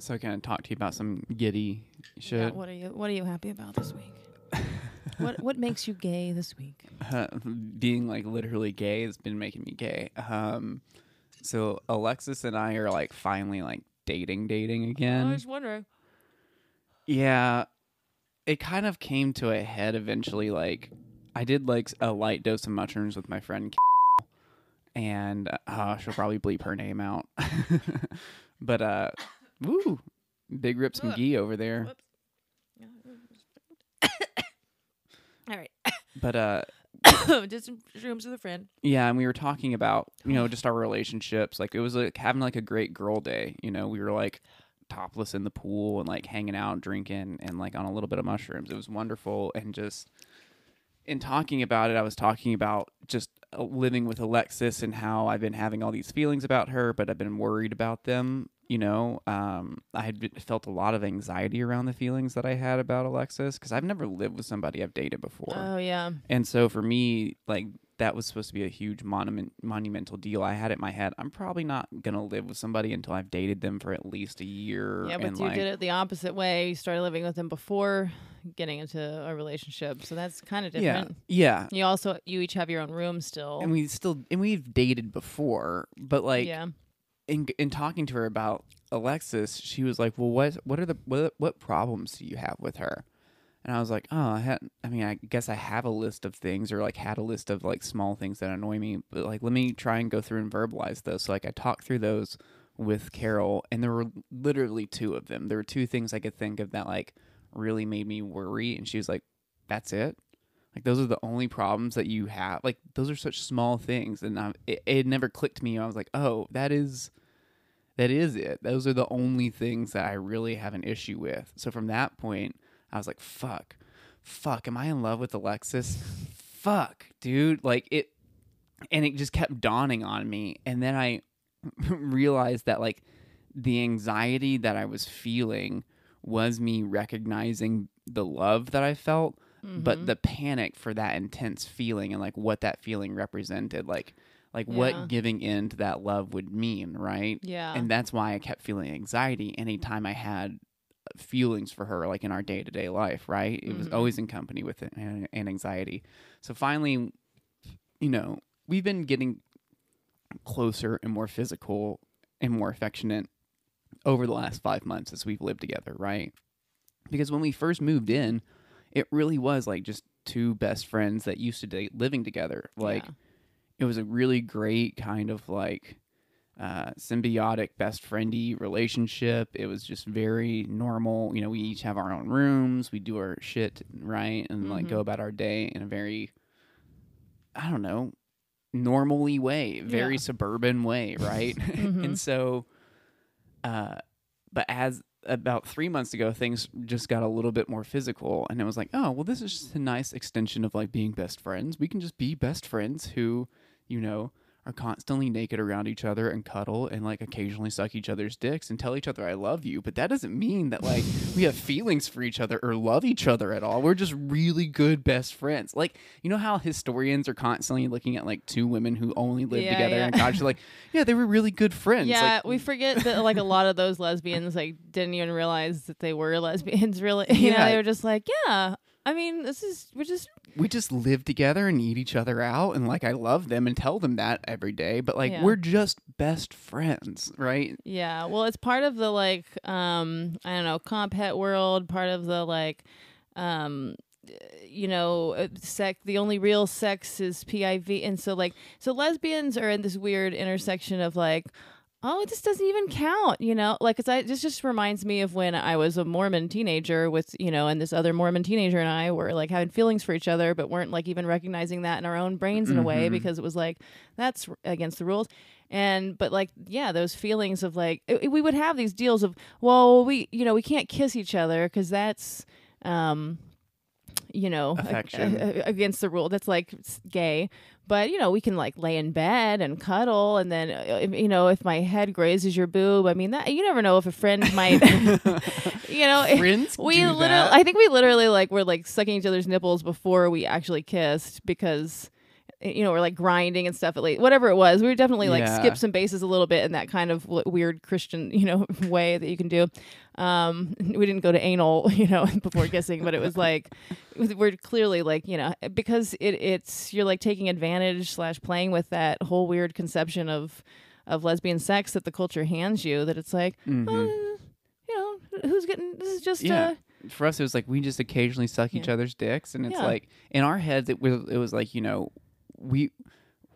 so I kind of talk to you about some giddy Yeah, shit. what are you What are you happy about this week? what What makes you gay this week? Uh, being like literally gay has been making me gay. Um, so Alexis and I are like finally like dating, dating again. I was wondering. Yeah, it kind of came to a head eventually. Like, I did like a light dose of mushrooms with my friend, and uh, she'll probably bleep her name out. but uh, woo, big rips. McGee over there. All right, But uh, did some shrooms with a friend. yeah, and we were talking about you know just our relationships. Like it was like having like a great girl day. You know, we were like topless in the pool and like hanging out, drinking, and like on a little bit of mushrooms. It was wonderful, and just in talking about it, I was talking about just uh, living with Alexis and how I've been having all these feelings about her, but I've been worried about them. You know, um, I had felt a lot of anxiety around the feelings that I had about Alexis because I've never lived with somebody I've dated before. Oh yeah, And so for me, like that was supposed to be a huge monument monumental deal. I had it in my head. I'm probably not gonna live with somebody until I've dated them for at least a year. yeah, but you like, did it the opposite way. You started living with them before getting into a relationship, so that's kind of different. yeah, yeah. You also you each have your own room still. And we still and we've dated before, but like yeah, in in talking to her about Alexis, she was like, "Well, what what are the what what problems do you have with her?" And I was like, "Oh, I had I mean, I guess I have a list of things or like had a list of like small things that annoy me, but like let me try and go through and verbalize those." So like I talked through those with Carol, and there were literally two of them. There were two things I could think of that like really made me worry, and she was like, "That's it." Like those are the only problems that you have. Like those are such small things, and I, it, it never clicked me. I was like, "Oh, that is, that is it. Those are the only things that I really have an issue with." So from that point, I was like, "Fuck, fuck, am I in love with Alexis? Fuck, dude!" Like it, and it just kept dawning on me, and then I realized that like the anxiety that I was feeling was me recognizing the love that I felt Mm-hmm. but the panic for that intense feeling and like what that feeling represented like like Yeah. what giving in to that love would mean right yeah, and that's why i kept feeling anxiety anytime i had feelings for her like in our day-to-day life right it was Mhm. always in company with it and, and anxiety so finally you know we've been getting closer and more physical and more affectionate over the last five months as we've lived together right because when we first moved in it really was like just two best friends that used to date living together like Yeah. It was a really great kind of like uh, symbiotic best friendy relationship it was just very normal you know we each have our own rooms we do our shit right and like Mhm. go about our day in a very i don't know normally way very Yeah. suburban way right Mhm. and so uh but as about three months ago things just got a little bit more physical and it was like oh well this is just a nice extension of like being best friends we can just be best friends who you know are constantly naked around each other and cuddle and like occasionally suck each other's dicks and tell each other I love you. But that doesn't mean that like we have feelings for each other or love each other at all. We're just really good best friends. Like, you know how historians are constantly looking at like two women who only lived Yeah, together yeah. and constantly like, yeah, they were really good friends. Yeah, Like, we forget that like a lot of those lesbians like didn't even realize that they were lesbians. Really, you know, they were just like, yeah. I mean, this is we're just we just live together and eat each other out and like I love them and tell them that every day, but like Yeah. we're just best friends, right? yeah. Well, it's part of the like um I don't know comp het world. Part of the like um you know uh, sex the only real sex is piv and so like so lesbians are in this weird intersection of like oh this doesn't even count you know like it's I, this just reminds me of when i was a mormon teenager with you know and this other mormon teenager and i were like having feelings for each other but weren't like even recognizing that in our own brains in a way Mhm. because it was like that's against the rules and but like yeah those feelings of like it- we would have these deals of well we you know we can't kiss each other because that's um you know Affection. a- a- against the rule that's like gay but you know we can like lay in bed and cuddle and then uh, you know if my head grazes your boob i mean that you never know if a friend might you know Friends we do literally that? i think we literally like were like sucking each other's nipples before we actually kissed because you know, or like grinding and stuff. At least, whatever it was, we were definitely like Yeah. skip some bases a little bit in that kind of weird Christian, you know, way that you can do. Um, we didn't go to anal, you know, before kissing, but it was like we're clearly like you know because it it's you're like taking advantage slash playing with that whole weird conception of of lesbian sex that the culture hands you that it's like Mhm. uh, you know who's getting this is just Yeah. uh for us it was like we just occasionally suck each other's dicks and it's Yeah. like in our heads it was it was like you know we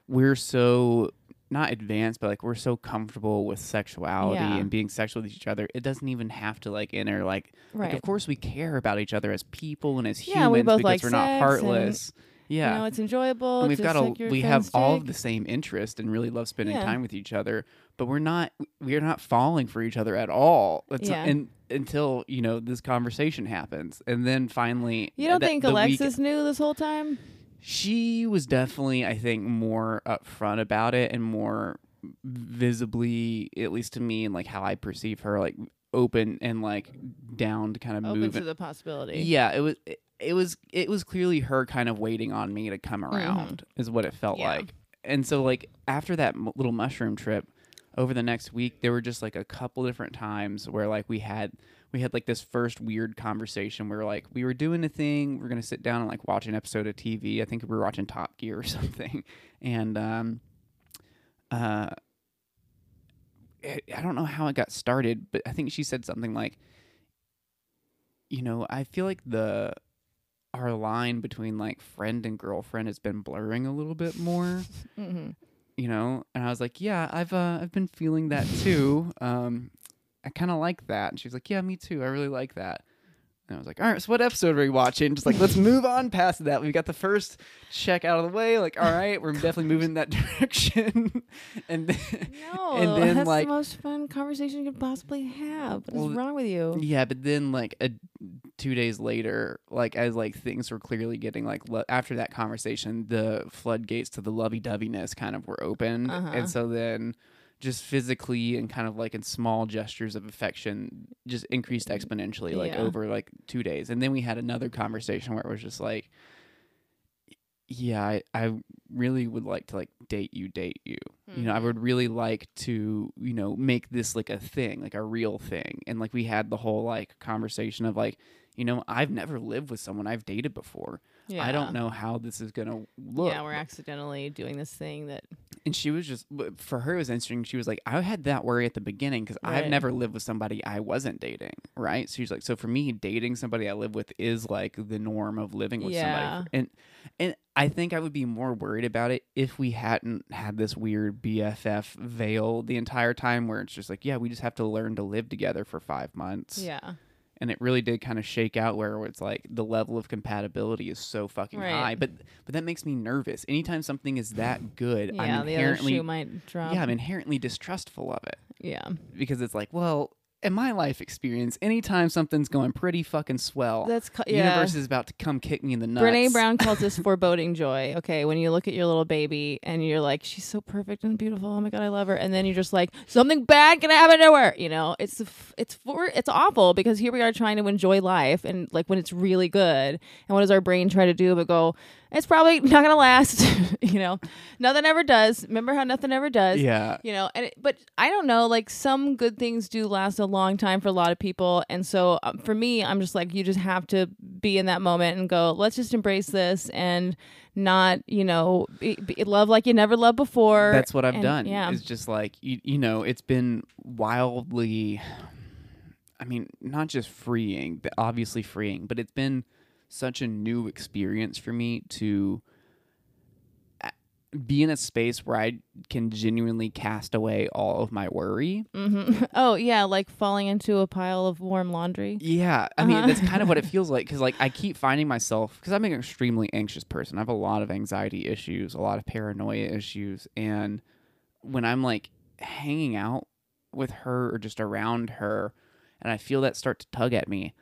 we're so not advanced but like we're so comfortable with sexuality Yeah. and being sexual with each other it doesn't even have to like enter like like right. of course we care about each other as people and as Yeah, we both because like we're not sex and, heartless. yeah. you know it's enjoyable and we've got a we have friend's all of the same interest and really love spending Yeah. time with each other but we're not we are not falling for each other at all. It's- Yeah. and until you know this conversation happens. And then finally you don't that- think the week- alexis knew this whole time she was definitely i think more upfront about it and more visibly at least to me and like how i perceive her like open and like down to kind of open move to it the possibility yeah it was it, it was it was clearly her kind of waiting on me to come around is what it felt Mm-hmm. Yeah. like and so like after that m- little mushroom trip over the next week there were just like a couple different times where like we had we had like this first weird conversation where like we were doing a thing we are gonna sit down and like watch an episode of tv i think we were watching top gear or something and um uh I don't know how it got started, but I think she said something like, you know, I feel like the our line between like friend and girlfriend has been blurring a little bit more, hmm you know. And I was like, yeah, I've uh, I've been feeling that too. Um, I kind of like that. And she's like, yeah, me too. I really like that. And I was like, all right, so what episode are we watching? Just like, let's move on past that. We got the first check out of the way. Like, all right, we're definitely moving in that direction. and then, no and then that's like the most fun conversation you could possibly have what is Well, wrong with you Yeah, but then like a, two days later, like as like things were clearly getting like lo- after that conversation, the floodgates to the lovey doveyness kind of were open, Uh-huh. and so then just physically and kind of like in small gestures of affection just increased exponentially like Yeah. over like two days and then we had another conversation where it was just like yeah I, I really would like to like date you date you you know i Mhm. would really like to you know make this like a thing like a real thing and like we had the whole like conversation of like you know i've never lived with someone i've dated before. Yeah. i don't know how this is gonna look. yeah we're accidentally doing this thing that and she was just for her it was interesting. She was like i had that worry at the beginning because i've never lived with somebody i wasn't dating right? So she's like so for me dating somebody i live with is like the norm of living with Yeah. somebody and and i think i would be more worried about it if we hadn't had this weird bff veil the entire time where it's just like yeah we just have to learn to live together for five months. Yeah and it really did kind of shake out where it's like the level of compatibility is so fucking Right. high but but that makes me nervous. Anytime something is that good yeah i'm the other inherently shoe might drop. Yeah i'm inherently distrustful of it. Yeah. Because it's like well in my life experience anytime something's going pretty fucking swell that's the yeah universe is about to come kick me in the nuts Brene Brown calls this foreboding joy. Okay, when you look at your little baby and you're like, she's so perfect and beautiful. Oh my god, I love her. And then you're just like, something bad can happen to her. You know, it's it's for it's awful because here we are trying to enjoy life and like when it's really good. And what does our brain try to do but go? It's probably not gonna last. you know, nothing ever does. Remember how nothing ever does? Yeah. You know and it, but i don't know like some good things do last a long time for a lot of people. And so um, for me i'm just like you just have to be in that moment and go let's just embrace this and not you know be, be, love like you never loved before. That's what i've and- done yeah. it's just like you, you know it's been wildly i mean not just freeing but obviously freeing but it's been such a new experience for me to be in a space where i can genuinely cast away all of my worry hmm oh yeah like falling into a pile of warm laundry Yeah, I mean Uh-huh. that's kind of what it feels like because like I keep finding myself because I'm an extremely anxious person. I have a lot of anxiety issues, a lot of paranoia issues, and when I'm like hanging out with her or just around her, and I feel that start to tug at me,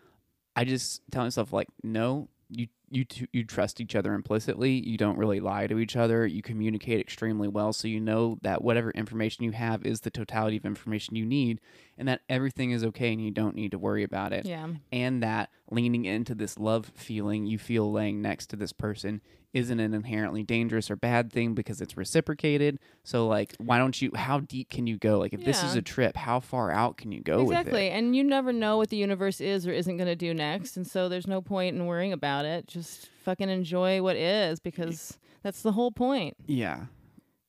I just tell myself like, no, you you two, you trust each other implicitly. You don't really lie to each other. You communicate extremely well, so you know that whatever information you have is the totality of information you need, and that everything is okay, and you don't need to worry about it yeah and that leaning into this love feeling you feel laying next to this person isn't an inherently dangerous or bad thing because it's reciprocated. So like, why don't you? How deep can you go? Like, if this is a trip, how far out can you go with exactly. And you never know what the universe is or isn't going to do next. And so there's no point in worrying about it. Just fucking enjoy what is because that's the whole point. Yeah.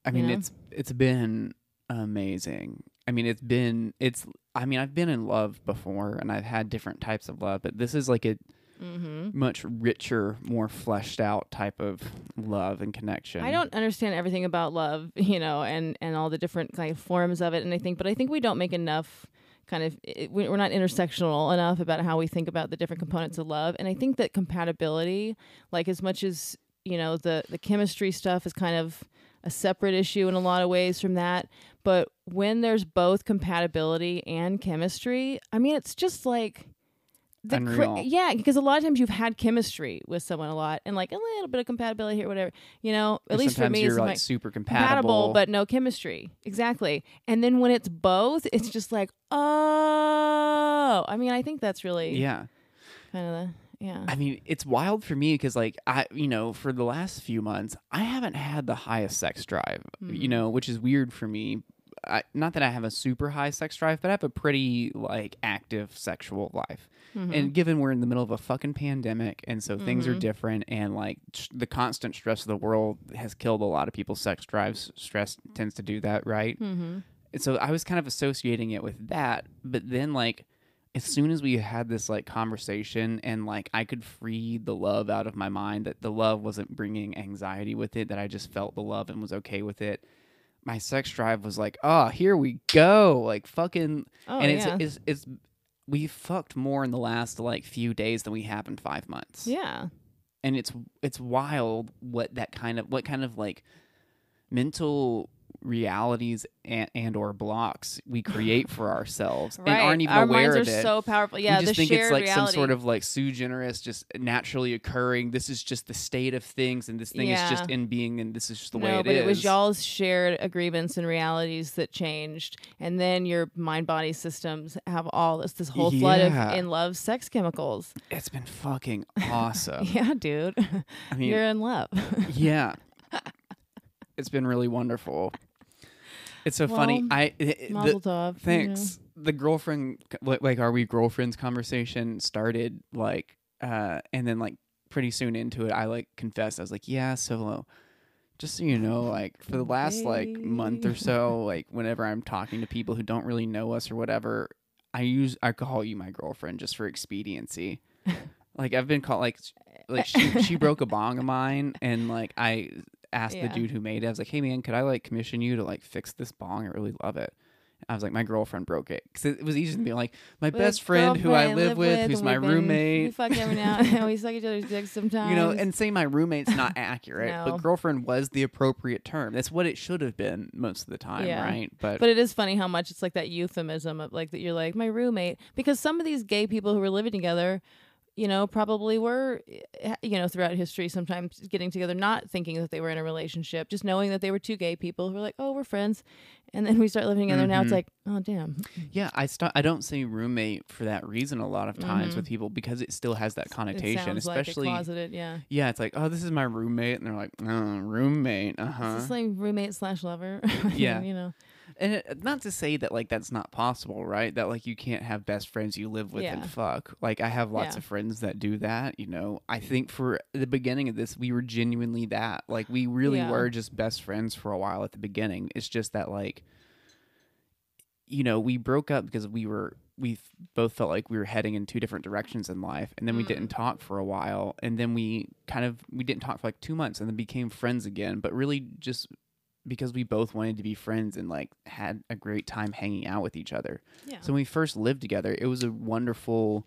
I You mean, know? it's it's been amazing. I mean, it's been it's I mean, I've been in love before and I've had different types of love, but this is like a Mm-hmm. much richer, more fleshed out type of love and connection. I don't understand everything about love, you know, and and all the different kind of forms of it. And I think, but I think we don't make enough kind of it, we- we're not intersectional enough about how we think about the different components of love. And I think that compatibility, like as much as you know, the the chemistry stuff is kind of a separate issue in a lot of ways from that. But when there's both compatibility and chemistry, I mean, it's just like. The Unreal. yeah, because a lot of times you've had chemistry with someone a lot, and like a little bit of compatibility here, whatever. You know, at Or least for me, you're it's like like super compatible, compatible, but no chemistry. Exactly. And then when it's both, it's just like, oh. I mean, I think that's really yeah. kind of the yeah. I mean, it's wild for me because, like, I, you know, for the last few months, I haven't had the highest sex drive, Mm-hmm. you know, which is weird for me. I, not that I have a super high sex drive, but I have a pretty, like, active sexual life. Mm-hmm. And given we're in the middle of a fucking pandemic, and so things Mm-hmm. are different, and, like, tr- the constant stress of the world has killed a lot of people's sex drives. Stress tends to do that, right? mm-hmm. And so I was kind of associating it with that, but then like as soon as we had this like conversation and like I could free the love out of my mind that the love wasn't bringing anxiety with it that I just felt the love and was okay with it. My sex drive was like, "Oh, here we go." Like fucking Oh, and it's, yeah. it's it's we fucked more in the last like few days than we have in 5 months yeah. and it's it's wild what that kind of what kind of like mental realities and, and or blocks we create for ourselves Right. and aren't even Our aware minds of are it. so powerful. Yeah, we just think it's like reality. some sort of like sui generis, just naturally occurring. This is just the state of things, and this thing is just in being, and this is just the no, way it but is. it was y'all's shared agreements and realities that changed, and then your mind body systems have all this this whole flood Yeah. of in love sex chemicals. It's been fucking awesome. Yeah, dude, I mean, you're in love. yeah, it's been really wonderful. It's so funny. I it- it- the- tov. you know. Thanks. The girlfriend, like, like, are we girlfriends conversation started like, uh, and then like pretty soon into it, I like confessed. I was like, yeah, so, just so you know, like for the last like month or so, like whenever I'm talking to people who don't really know us or whatever, I use I call you my girlfriend just for expediency. like I've been called like, like she she broke a bong of mine, and like I asked Yeah. the dude who made it. I was like, hey man, could I like commission you to like fix this bong? I really love it. I was like, my girlfriend broke it because it was easy to be like, my With best friend who I girlfriend live with, who's my we've We roommate. fuck every now and. We suck each other's dicks sometimes. You know, and say my roommate's not accurate, No. but girlfriend was the appropriate term. That's what it should have been most of the time, Yeah. right? But, But it is funny how much it's like that euphemism of like that you're like my roommate because some of these gay people who were living together, you know, probably were, eh, you know, throughout history sometimes getting together, not thinking that they were in a relationship, just knowing that they were two gay people who were like, oh, we're friends, and then we start living together. Now it's Mhm. like, oh, damn, yeah, I st- I don't say roommate for that reason a lot of times Mhm. with people because it still has that connotation, especially like closeted, yeah. yeah, it's like oh this is my roommate, and they're like oh, roommate, uh huh. this like roommate slash lover? Yeah. you know, And it, not to say that like that's not possible, right? That like you can't have best friends you live with and fuck. Like I have lots Yeah. of friends that do that. You know, I think for the beginning of this, we were genuinely that. Like we really Yeah. were just best friends for a while at the beginning. It's just that like, you know, we broke up because we were we both felt like we were heading in two different directions in life, and then we Mm. didn't talk for a while, and then we kind of we didn't talk for like two months, and then became friends again. But really, just because we both wanted to be friends and like had a great time hanging out with each other. yeah. So when we first lived together, it was a wonderful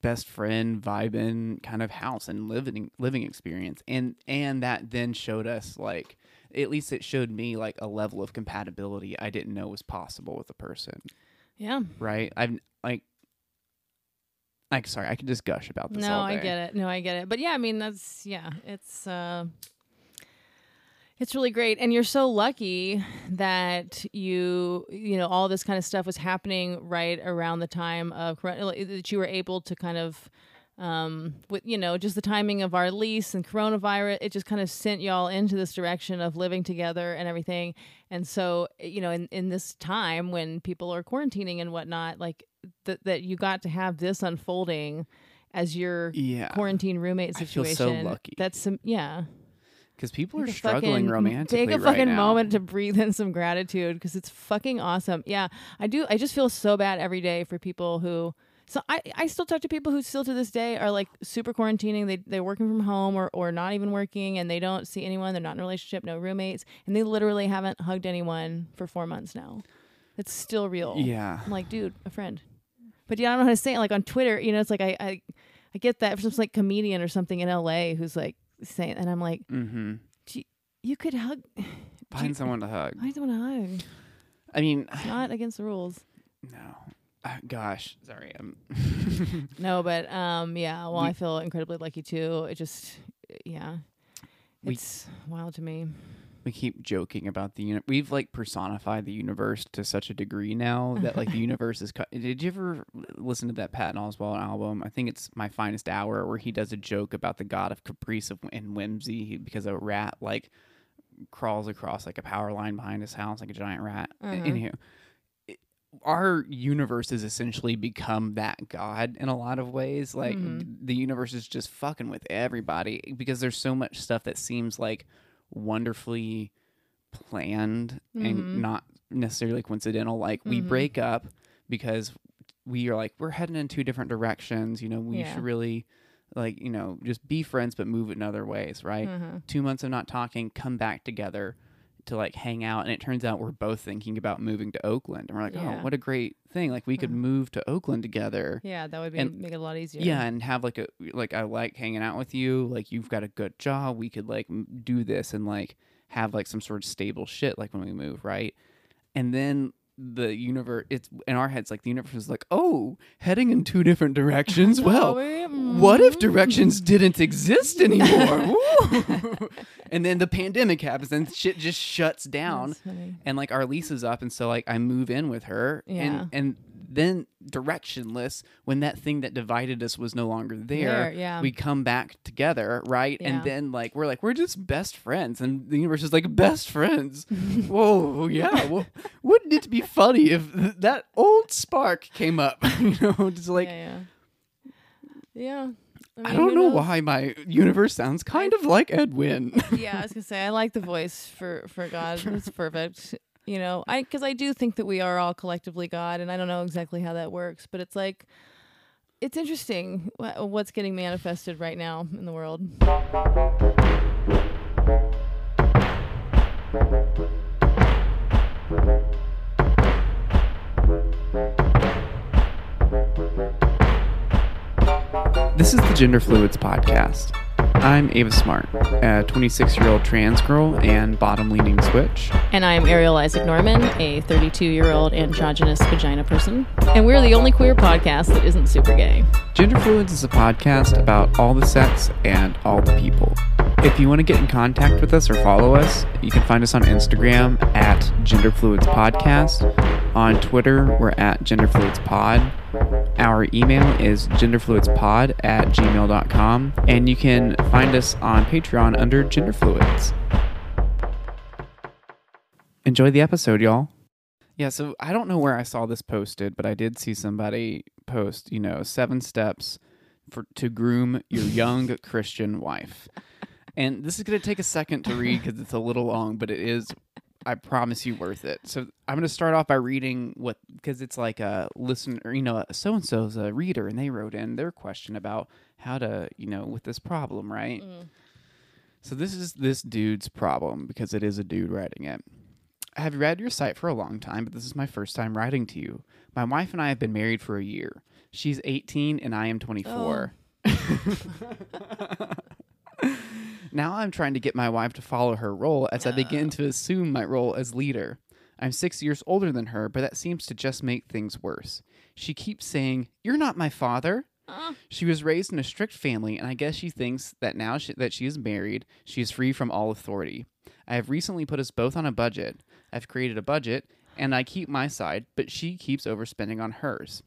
best friend vibing kind of house and living living experience. And and that then showed us like at least it showed me like a level of compatibility I didn't know was possible with a person, yeah. right? I've like like sorry, I could just gush about this no i get it no i get it but yeah i mean that's yeah it's uh it's really great and you're so lucky that you you know all this kind of stuff was happening right around the time of that you were able to kind of um, with you know just the timing of our lease and coronavirus, it just kind of sent y'all into this direction of living together and everything. And so you know, in in this time when people are quarantining and whatnot, like th- that you got to have this unfolding as your Yeah. quarantine roommate I feel situation. so lucky. That's some yeah. Because people are Take struggling fucking- romantically Take a right fucking now. moment to breathe in some gratitude because it's fucking awesome. Yeah, I do. I just feel so bad every day for people who. So I, I still talk to people who still to this day are like super quarantining. They they're working from home or or not even working, and they don't see anyone. They're not in a relationship, no roommates, and they literally haven't hugged anyone for four months now. It's still real. Yeah. I'm like, dude, a friend. But yeah, I don't know how to say it. Like on Twitter, you know, it's like I I, I get that from some like comedian or something in LA who's like saying, and I'm like, Mm-hmm. you could hug. Find someone to hug. I don't want to hug. I mean, It's not against the rules. no. Uh, gosh, sorry. I'm No, but um, yeah. Well, We- I feel incredibly lucky too. It just, yeah, We- it's wild to me. We keep joking about the uni- we've like personified the universe to such a degree now that like the universe is cut did you ever listen to that patton oswalt album i think it's my finest hour where he does a joke about the god of caprice of, and whimsy because a rat like crawls across like a power line behind his house like a giant rat Uh-huh. anywho it- our universe has essentially become that god in a lot of ways like Mhm. the universe is just fucking with everybody because there's so much stuff that seems like wonderfully planned Mhm. and not necessarily coincidental. Like we Mhm. break up because we are like we're heading in two different directions. You know, we Yeah. should really like you know just be friends but move in other ways, right? Mhm. Two months of not talking, come back together to like hang out, and it turns out we're both thinking about moving to Oakland, and we're like, Yeah. oh, what a great thing! Like we could Uh-huh. move to Oakland together. Yeah, that would be And- make it a lot easier. Yeah, and have like a like I like hanging out with you. Like you've got a good job. We could like do this and like have like some sort of stable shit like when we move, right? And then the universe it's in our heads like the universe is like, "Oh, heading in two different directions. Well, what if directions didn't exist anymore?" And then the pandemic happens and shit just shuts down and like our lease is up and so like I move in with her Yeah. and and then directionless when that thing that divided us was no longer there, There, yeah. we come back together right Yeah. and then like we're like we're just best friends and the universe is like best friends whoa yeah well wouldn't it be funny if th- that old spark came up you know just like yeah, yeah. Yeah. I mean, don't know knows? why my universe sounds kind of like Edwin. yeah, I was gonna say I like the voice for for God. It's perfect. You know, I because I do think that we are all collectively God, and I don't know exactly how that works, but it's like it's interesting what's getting manifested right now in the world. This is the Gender Fluids Podcast. I'm Ava Smart, a 26 year old trans girl and bottom leaning switch. And I am Ariel Isaac Norman, a 32 year old androgynous vagina person, and we're the only queer podcast that isn't super gay. Gender Fluids is a podcast about all the sex and all the people. If you want to get in contact with us or follow us, you can find us on Instagram at Gender Fluids Podcast. On Twitter, we're at Gender Fluids Pod. Our email is genderfluidspod at gmail.com. And you can find us on Patreon under Gender Fluids. Enjoy the episode, y'all. Yeah, so I don't know where I saw this posted, but I did see somebody post, you know, seven steps for to groom your young Christian wife. And this is going to take a second to read because it's a little long, but it is, I promise you, worth it. So I'm going to start off by reading what, because it's like a listener, you know, so and so's a reader, and they wrote in their question about how to, you know, with this problem, right? Mm. So this is this dude's problem because it is a dude writing it. I have read your site for a long time, but this is my first time writing to you. My wife and I have been married for a year. She's 18 and I am 24. now I'm trying to get my wife to follow her role as I begin to assume my role as leader. I'm six years older than her, but that seems to just make things worse. She keeps saying, You're not my father. Uh. She was raised in a strict family, and I guess she thinks that now she, that she is married, she is free from all authority. I have recently put us both on a budget. I've created a budget, and I keep my side, but she keeps overspending on hers.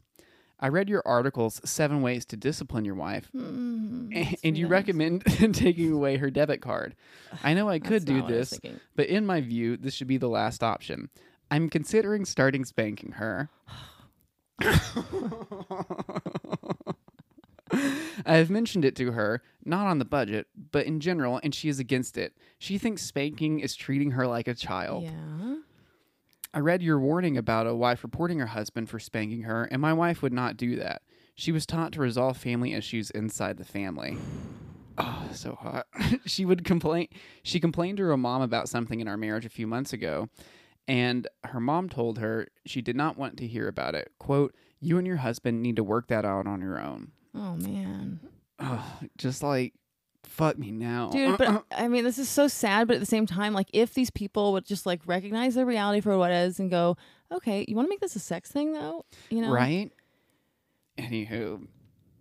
I read your articles, Seven Ways to Discipline Your Wife, Mm, and, and you nice. recommend taking away her debit card. I know I could do not what I was this, but in my view, this should be the last option. I'm considering starting spanking her. I have mentioned it to her, not on the budget, but in general, and she is against it. She thinks spanking is treating her like a child. Yeah. I read your warning about a wife reporting her husband for spanking her, and my wife would not do that. She was taught to resolve family issues inside the family. Oh, so hot. she would complain. She complained to her mom about something in our marriage a few months ago, and her mom told her she did not want to hear about it. "Quote: You and your husband need to work that out on your own." Oh man. Oh, just like, fuck me now, dude but i mean this is so sad but at the same time like if these people would just like recognize their reality for what it is and go okay you want to make this a sex thing though? You know? Right? Anywho,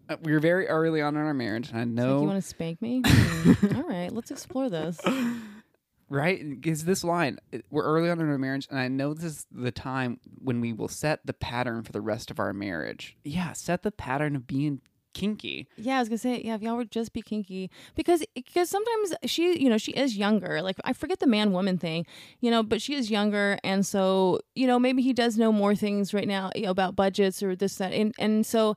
uh, we were very early on in our marriage, and I know like, you want to spank me? Hmm, all right let's explore this. Right? Is this line it- we're early on in our marriage and i know this is the time when we will set the pattern for the rest of our marriage. Yeah set the pattern of being kinky. Yeah i was gonna say yeah if y'all would just be kinky because because sometimes she you know she is younger like i forget the man woman thing you know but she is younger and so you know maybe he does know more things right now you know, about budgets or this that and and so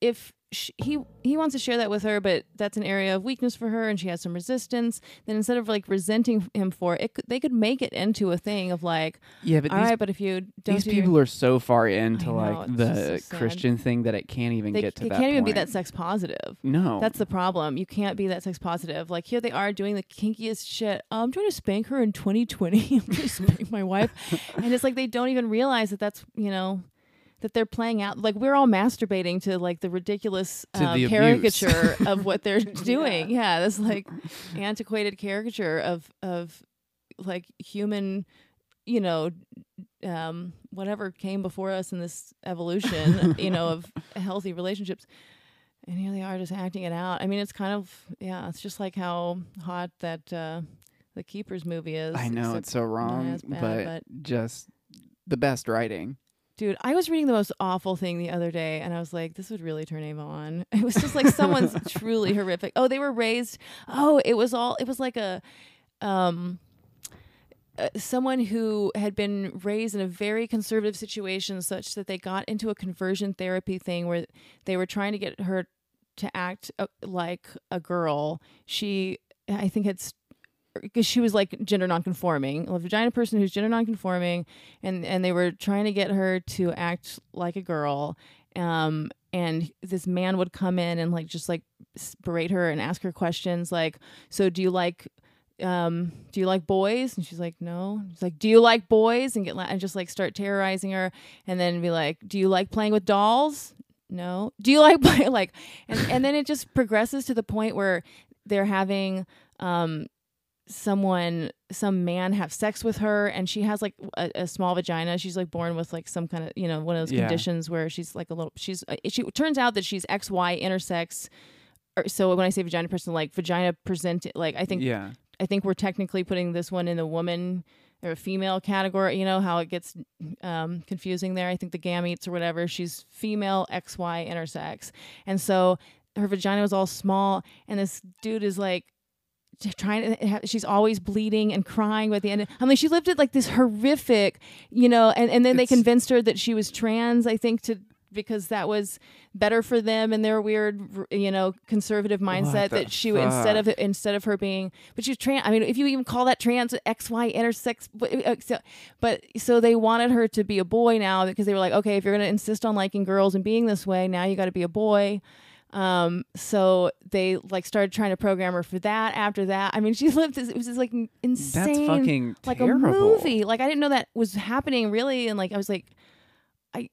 if sh he he wants to share that with her but that's an area of weakness for her and she has some resistance then instead of like resenting him for it, it they could make it into a thing of like yeah but all these, right but if you don't these do your- people are so far into know, like the so christian thing that it can't even they, get to they that can't even be that sex positive no That's the problem. You can't be that sex positive. Like here they are doing the kinkiest shit. Oh, I'm trying to spank her in 2020. I'm trying to spank my wife, and it's like they don't even realize that that's you know that they're playing out. Like we're all masturbating to like the ridiculous um, the caricature of what they're doing. Yeah, this like antiquated caricature of of like human, you know. Um, whatever came before us in this evolution, you know, of healthy relationships and here they are just acting it out. I mean, it's kind of yeah, it's just like how hot that uh, the Keepers movie is. i know it's so wrong bad, but, but- just the best writing dude, I was reading the most awful thing the other day, and I was like, this would really turn Ava on. It was just like someone's truly horrific. Oh, they were raised. Oh, it was all. It was like a. Um, uh, someone who had been raised in a very conservative situation such that they got into a conversion therapy thing where they were trying to get her to act uh, like a girl she i think it's because she was like gender nonconforming a vagina person who's gender nonconforming and and they were trying to get her to act like a girl um and this man would come in and like just like berate her and ask her questions like so do you like um, do you like boys? And she's like, no. He's like, do you like boys? And get la- and just like start terrorizing her, and then be like, do you like playing with dolls? No. Do you like play like, and and then it just progresses to the point where they're having um someone some man have sex with her and she has like a, a small vagina she's like born with like some kind of you know one of those Yeah. conditions where she's like a little she's uh, she turns out that she's xy intersex or, so when i say vagina person like vagina present like i think yeah I think we're technically putting this one in the woman or female category. You know how it gets um, confusing there. I think the gametes or whatever. She's female XY intersex, and so her vagina was all small, and this dude is like trying to have, she's always bleeding and crying by the end i mean she lived it like this horrific you know and, and then they convinced her that she was trans i think to because that was better for them and their weird you know conservative mindset that she would instead of instead of her being but she's trans i mean if you even call that trans xy intersex but, uh, but so they wanted her to be a boy now because they were like okay if you're going to insist on liking girls and being this way now you got to be a boy um so they like started trying to program her for that after that i mean she lived this it was just like insane that's fucking like terrible. a movie like i didn't know that was happening really and like i was like i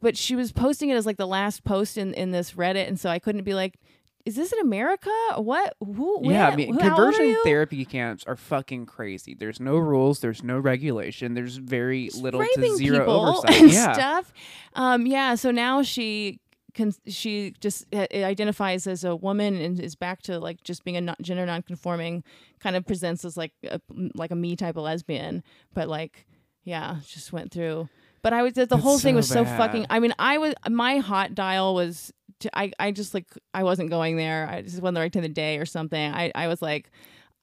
but she was posting it as like the last post in in this reddit and so i couldn't be like is this in america what who yeah, I mean, Who- how old are conversion therapy camps are fucking crazy. There's no rules. There's no regulation. There's very little to zero oversight. and yeah, stuff. Um, yeah. So now she can she just identifies as a woman and is back to like just being a non- gender nonconforming. Kind of presents as like a, like a me type of lesbian, but like yeah, just went through But I was the whole thing so was so bad. fucking. I mean, I was my hot dial was. To, I I just like I wasn't going there. I just wasn't the right time of the day or something. I I was like.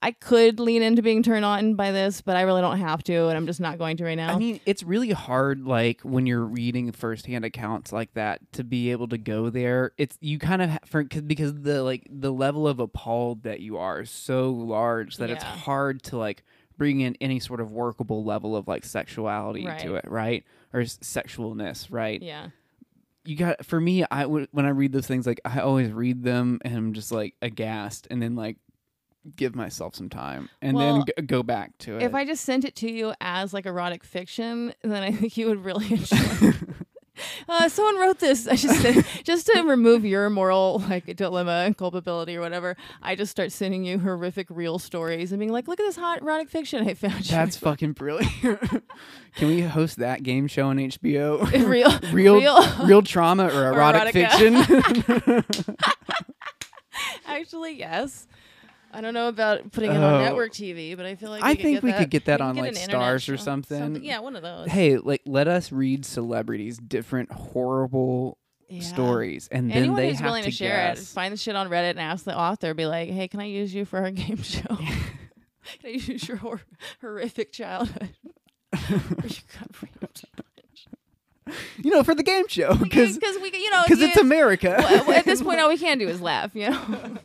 I could lean into being turned on by this, but I really don't have to, and I'm just not going to right now. I mean, it's really hard, like when you're reading firsthand accounts like that, to be able to go there. It's you kind of for cause, because the like the level of appalled that you are is so large that it's hard to like bring in any sort of workable level of like sexuality to it, right? Or s- sexualness, right? yeah. You got for me, I would when I read those things, like I always read them and I'm just like aghast, and then like give myself some time and Well, then g- go back to it. If I just sent it to you as like erotic fiction, then I think you would really enjoy. it. uh, someone wrote this. I just said, just to remove your moral like dilemma and culpability or whatever. I just start sending you horrific real stories and being like, "Look at this hot erotic fiction I found." you." That's fucking brilliant. Can we host that game show on HBO? real, real, real. real trauma or erotic erotica. fiction? Actually, yes. I don't know about putting it Oh. on network TV, but I feel like I we could think get we that. could get that on, like, an Starz or something. Yeah, one of those. hey, like let us read celebrities' different horrible Yeah. stories, and then Anyone they who's have willing to, share it, guess. find the shit on Reddit and ask the author. Be like, "Hey, can I use you for our game show? can I use your hor- horrific childhood?" You got raped. You know, for the game show because Because we, you know, because you- it's America. well, at this point, all we can do is laugh. You know.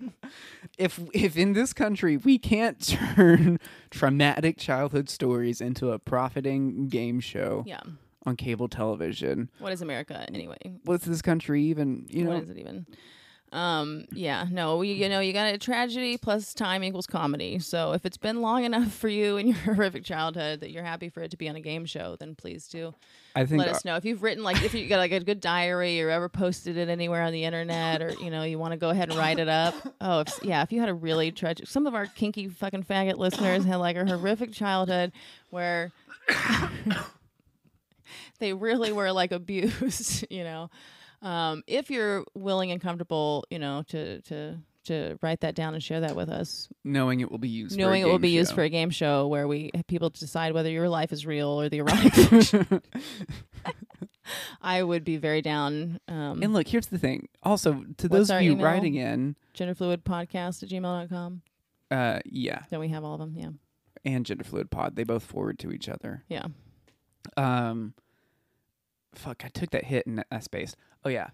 If if in this country we can't turn traumatic childhood stories into a profiting game show yeah. on cable television, What is America anyway? what's this country even? You know, what is it even? Um, yeah, no, we, you know, you got a tragedy plus time equals comedy. So if it's been long enough for you in your horrific childhood that you're happy for it to be on a game show, then please do I think let us know. If you've written like if you got like a good diary or ever posted it anywhere on the internet or you know you want to go ahead and write it up. Oh, if, yeah, if you had a really tragic. Some of our kinky fucking faggot listeners had like a horrific childhood where they really were like abused. You know, um, if you're willing and comfortable, you know, to to to write that down and share that with us, knowing it will be used, for a knowing it will game be used show. for a game show where we people decide whether your life is real or the erotic fiction. I would be very down. Um, And look, here's the thing. Also, to those of you email? writing in, genderfluidpodcast at gmail.com. uh, yeah, Then we have all of them. Yeah. and Gender Fluid Pod, they both forward to each other. Yeah. Um, fuck, I took that hit and I spaced. Oh yeah,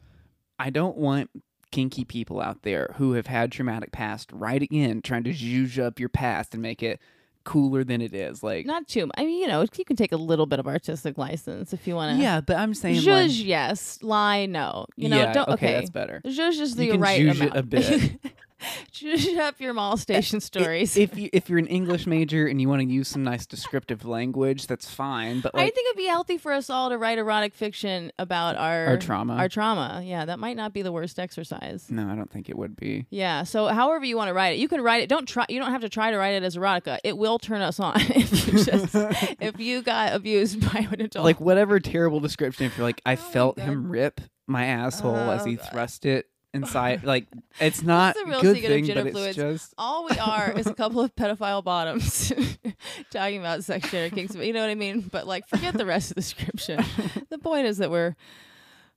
I don't want kinky people out there who have had traumatic past writing in trying to zhuzh up your past and make it cooler than it is. Like, Not too. I mean, you know, you can take a little bit of artistic license if you want to. yeah, but I'm saying Zhuzh, like, yes. Lie, no. You know, yeah, don't. okay, Okay. that's better. Zhuzh is the You can right amount. a bit. zhuzh up your mall station stories. If you if you're an English major and you want to use some nice descriptive language, that's fine. But I think it'd be healthy for us all to write erotic fiction about our Our trauma. Our trauma. Yeah, that might not be the worst exercise. no, I don't think it would be. Yeah. So however you want to write it, you can write it. Don't try. You don't have to try to write it as erotica. It will turn us on if you just if you got abused by an adult. Like whatever terrible description. If you're like, I Oh felt him rip my asshole as he God. thrust it inside. Like it's not the real good secret of thing, gender but fluids. it's just all we are is a couple of pedophile bottoms talking about sex, gender, kinks. You know what I mean? But like, forget the rest of the description. the point is that we're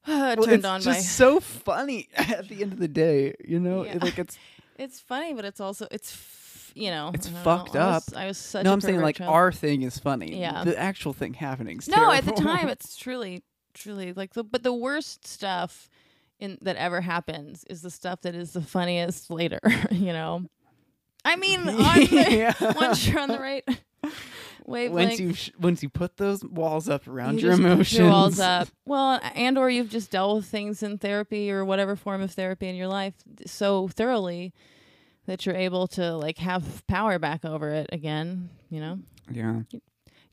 uh, well, turned it's on just by. so funny at the end of the day. You know, Yeah. like it's It's funny, but it's also it's f- you know It's fucked know. I was, up. I was such. no. I'm saying like child. our thing is funny. Yeah. the actual thing happening. No, at the time it's truly, truly like the but the worst stuff in that ever happens is the stuff that is the funniest later. You know, I mean, the, once you're on the right wavelength. once you sh- once you put those walls up around you your emotions, your walls up. Well, and or you've just dealt with things in therapy or whatever form of therapy in your life so thoroughly that you're able to like have power back over it again. You know, yeah,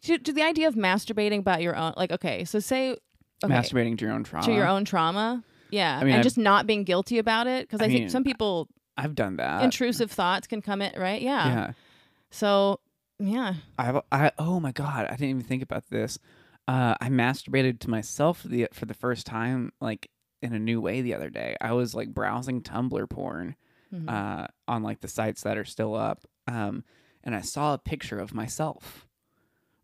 to, to the idea of masturbating about your own. Like, okay, so say okay, masturbating to your own trauma. to your own trauma. Yeah, I mean, and I've- just not being guilty about it because I, I think mean, some people I've done that. intrusive thoughts can come in, right? Yeah. yeah. So, yeah. I've I oh my god, I didn't even think about this. Uh, I masturbated to myself the for the first time, like in a new way the other day. I was like browsing Tumblr porn Mhm. uh, on like the sites that are still up, um, and I saw a picture of myself,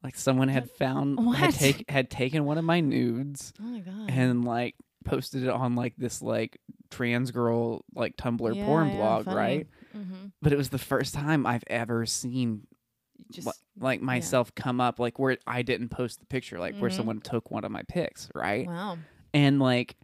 Like someone had found had take had taken one of my nudes Oh my god. and like posted it on like this like trans girl like Tumblr porn blog, right? Mm-hmm. But it was the first time I've ever seen Just like myself come up like where I didn't post the picture, like where Mhm. someone took one of my pics, right? wow. And like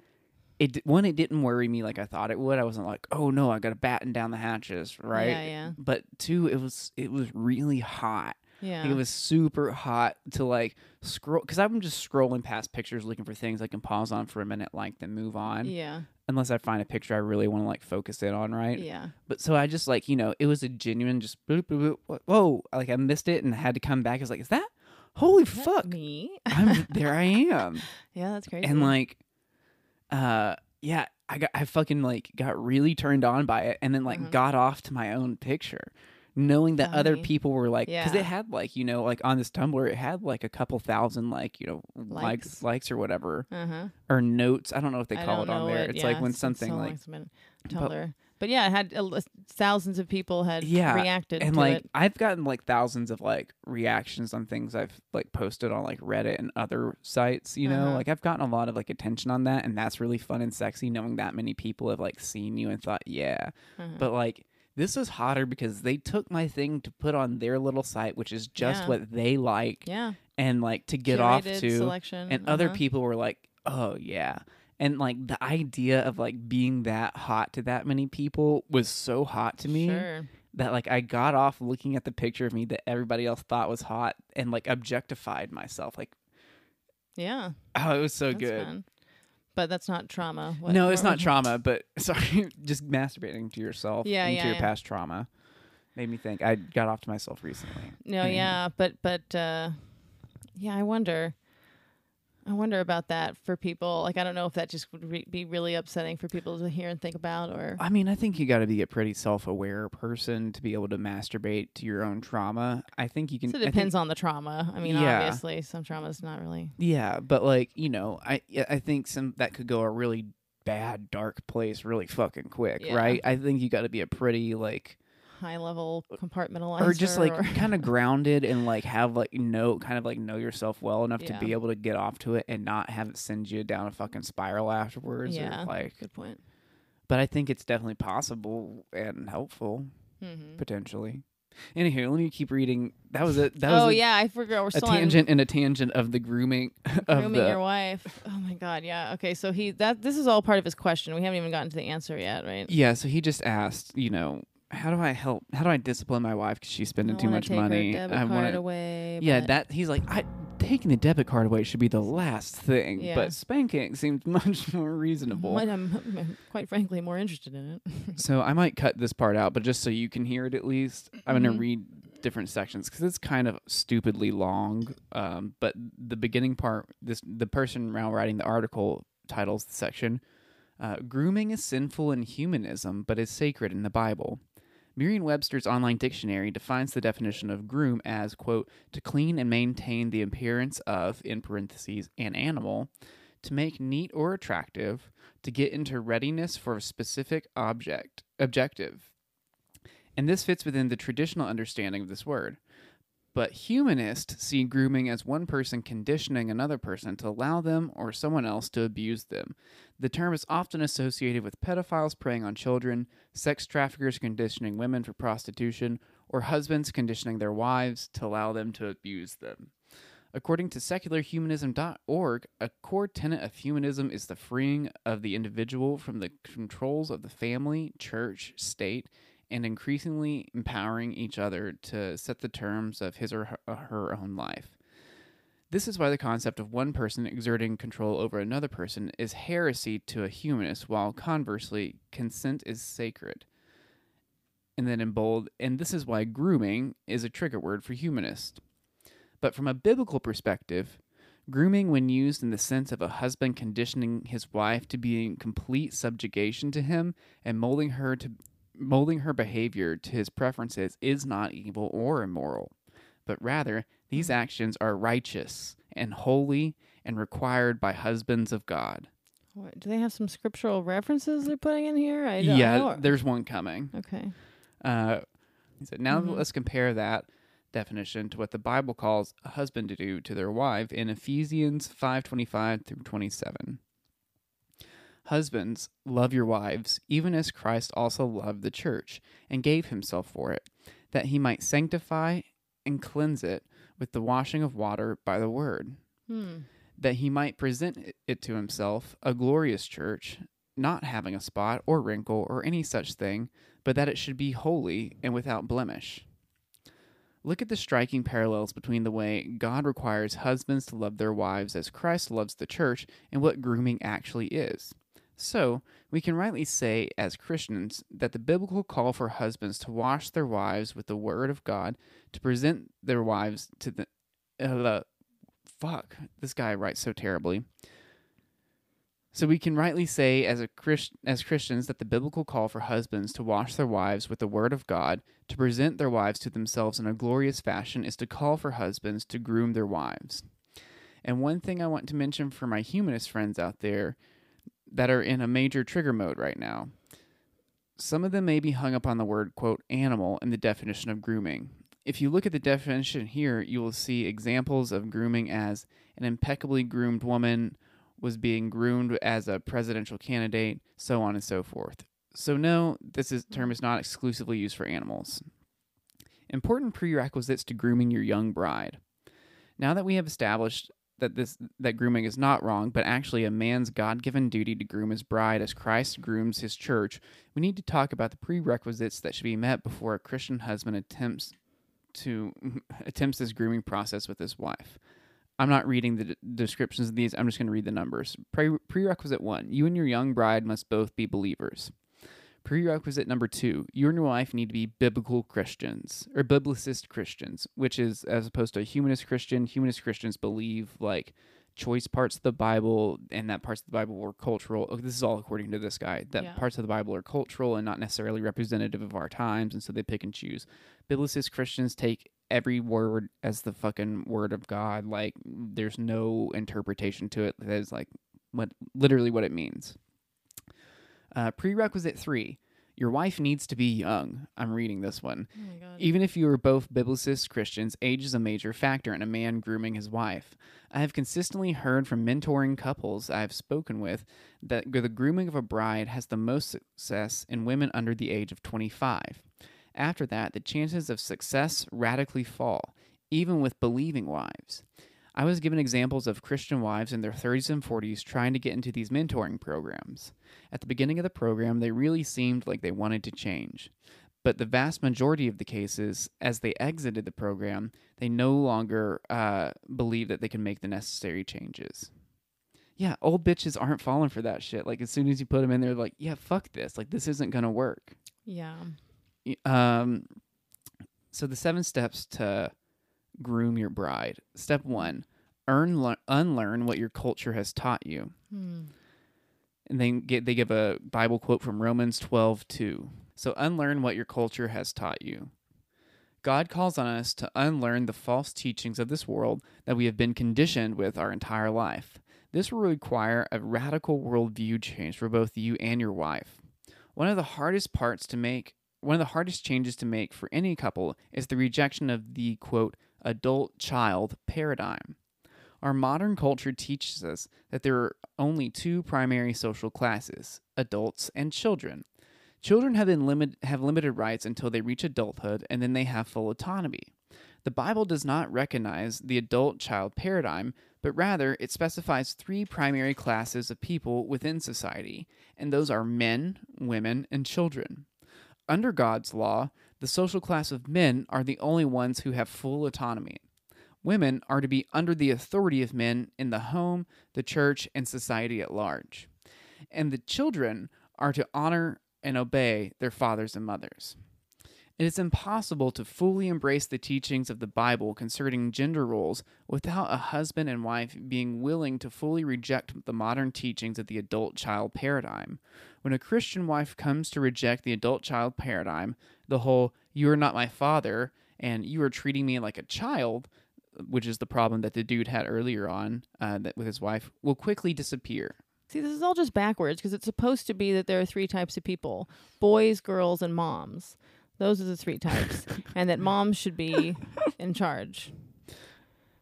it one, it didn't worry me like I thought it would. I wasn't like, oh no, I got to batten down the hatches, right? Yeah, yeah, But two, it was it was really hot. Yeah. Like, it was super hot to like scroll because I'm just scrolling past pictures looking for things I can pause on for a minute, like then move on. yeah, Unless I find a picture I really want to like focus in on, right? yeah. But so I just like you know it was a genuine just boop, boop, boop, whoa like I missed it and had to come back. I was like, is that holy Is that fuck? me. I'm there. I am. yeah, that's crazy. and like uh yeah i got i fucking like got really turned on by it and then like Mhm. got off to my own picture knowing that other people were like because Yeah. it had like you know like on this tumblr it had like a couple thousand like you know likes Likes. likes or whatever uh huh. or notes i don't know what they I call don't it on know there it. it's Yeah, like when it's been something so long like since I've been but- Tumblr. But, yeah, it had thousands of people had Yeah, reacted and to like it. i've gotten like thousands of like reactions on things i've like posted on like reddit and other sites you know Uh-huh. like i've gotten a lot of like attention on that and that's really fun and sexy knowing that many people have like seen you and thought yeah Uh-huh. but like this was hotter because they took my thing to put on their little site which is just Yeah. what they like yeah, and like to get off to selection. and other uh-huh. people were like oh yeah and like the idea of like being that hot to that many people was so hot to me Sure. that like I got off looking at the picture of me that everybody else thought was hot and like objectified myself. Like, Yeah. oh, it was so that's good. fun. But that's not trauma. What- no, it's not trauma, but sorry, just masturbating to yourself Yeah, and yeah, to your yeah. past trauma made me think. I got off to myself recently. No, yeah, but but uh yeah, I wonder. I wonder about that for people. Like, I don't know if that just would re- be really upsetting for people to hear and think about, or I mean, I think you got to be a pretty self-aware person to be able to masturbate to your own trauma. I think you can. so it think- depends on the trauma. I mean, Yeah. obviously, some trauma is not really. Yeah, but like you know, I I think some that could go a really bad dark place really fucking quick, Yeah. right? I think you got to be a pretty like high level compartmentalizer, or just like or- kind of grounded and like have like know kind of like know yourself well enough to be able to get off to it and not have it send you down a fucking spiral afterwards yeah, or like good point. but I think it's definitely possible and helpful hmm potentially. Anywho, let me keep reading. That was it. That was Oh a, yeah, I forgot we're a still tangent and a tangent of the grooming of grooming the your wife. Oh my god, yeah. Okay, so he that this is all part of his question. We haven't even gotten to the answer yet, right? Yeah, so he just asked, you know, how do I help? How do I discipline my wife because she's spending too much take her money? debit I card wanna- away. Yeah, that he's like, I taking the debit card away should be the last thing, Yeah. but spanking seems much more reasonable. Might- I'm, I'm quite frankly more interested in it. so I might cut this part out, but just so you can hear it at least, I'm Mhm. gonna read different sections because it's kind of stupidly long. Um, but the beginning part, this the person now writing the article titles the section. Uh, grooming is sinful in humanism, but is sacred in the Bible. Merriam Webster's online dictionary defines the definition of groom as, quote, to clean and maintain the appearance of, in parentheses, an animal, to make neat or attractive, to get into readiness for a specific object objective. And this fits within the traditional understanding of this word. But humanists see grooming as one person conditioning another person to allow them or someone else to abuse them. The term is often associated with pedophiles preying on children, sex traffickers conditioning women for prostitution, or husbands conditioning their wives to allow them to abuse them. According to secularhumanism.org, a core tenet of humanism is the freeing of the individual from the controls of the family, church, state, and increasingly empowering each other to set the terms of his or her, own life. This is why the concept of one person exerting control over another person is heresy to a humanist, while conversely, consent is sacred. And then in bold, and this is why grooming is a trigger word for humanist. But from a biblical perspective, grooming, when used in the sense of a husband conditioning his wife to be in complete subjugation to him and molding her to molding her behavior to his preferences, is not evil or immoral, but rather these actions are righteous and holy and required by husbands of God. What, do they have some scriptural references they're putting in here? I don't yeah, know. there's one coming. Okay. Uh, he said, now Mhm. let's compare that definition to what the Bible calls a husband to do to their wife in Ephesians 5:25 through 27. Husbands, love your wives, even as Christ also loved the church and gave himself for it, that he might sanctify and cleanse it with the washing of water by the word, Hmm. that he might present it to himself a glorious church, not having a spot or wrinkle or any such thing, but that it should be holy and without blemish. Look at the striking parallels between the way God requires husbands to love their wives as Christ loves the church and what grooming actually is. So, we can rightly say as Christians that the biblical call for husbands to wash their wives with the word of God, to present their wives to the uh, fuck, this guy writes so terribly. So we can rightly say as a Christ, as Christians that the biblical call for husbands to wash their wives with the word of God, to present their wives to themselves in a glorious fashion is to call for husbands to groom their wives. And one thing I want to mention for my humanist friends out there that are in a major trigger mode right now. Some of them may be hung up on the word quote animal in the definition of grooming. If you look at the definition here, you will see examples of grooming as an impeccably groomed woman was being groomed as a presidential candidate, so on and so forth. So no, this is, term is not exclusively used for animals. Important prerequisites to grooming your young bride. Now that we have established that this that grooming is not wrong, but actually a man's God-given duty to groom his bride as Christ grooms his church, we need to talk about the prerequisites that should be met before a Christian husband attempts to attempts this grooming process with his wife. I'm not reading the d- descriptions of these. I'm just going to read the numbers. Pre- prerequisite one: You and your young bride must both be believers. Prerequisite number two: You and your wife need to be biblical Christians or biblicist Christians, which is as opposed to a humanist Christian. Humanist Christians believe like choice parts of the Bible, and that parts of the Bible were cultural. oh, This is all according to this guy. That Yeah. parts of the Bible are cultural and not necessarily representative of our times, and so they pick and choose. Biblicist Christians take every word as the fucking word of God. Like there's no interpretation to it that is like what literally what it means. Uh, prerequisite three: Your wife needs to be young. I'm reading this one. Oh. Even if you are both biblicist Christians, age is a major factor in a man grooming his wife. I have consistently heard from mentoring couples I have spoken with that the grooming of a bride has the most success in women under the age of 25. After that, the chances of success radically fall, even with believing wives. I was given examples of Christian wives in their 30s and 40s trying to get into these mentoring programs. At the beginning of the program, they really seemed like they wanted to change. But the vast majority of the cases, as they exited the program, they no longer uh, believe that they can make the necessary changes. Yeah, old bitches aren't falling for that shit. Like, as soon as you put them in there, they're like, yeah, fuck this. Like, this isn't going to work. yeah. Um, so the seven steps to groom your bride. Step one: earn, le- unlearn what your culture has taught you. Hmm. And then get, they give a Bible quote from Romans twelve two. So unlearn what your culture has taught you. God calls on us to unlearn the false teachings of this world that we have been conditioned with our entire life. This will require a radical worldview change for both you and your wife. One of the hardest parts to make, one of the hardest changes to make for any couple is the rejection of the quote adult child paradigm. Our modern culture teaches us that there are only two primary social classes, adults and children. Children have been limit, have limited rights until they reach adulthood and then they have full autonomy. The Bible does not recognize the adult child paradigm, but rather it specifies three primary classes of people within society, and those are men, women, and children. Under God's law, the social class of men are the only ones who have full autonomy. Women are to be under the authority of men in the home, the church, and society at large. And the children are to honor and obey their fathers and mothers. It is impossible to fully embrace the teachings of the Bible concerning gender roles without a husband and wife being willing to fully reject the modern teachings of the adult child paradigm. When a Christian wife comes to reject the adult child paradigm, the whole, you are not my father, and you are treating me like a child, which is the problem that the dude had earlier on uh, that with his wife, will quickly disappear. See, this is all just backwards because it's supposed to be that there are three types of people boys, girls, and moms. Those are the three types, and that moms should be in charge.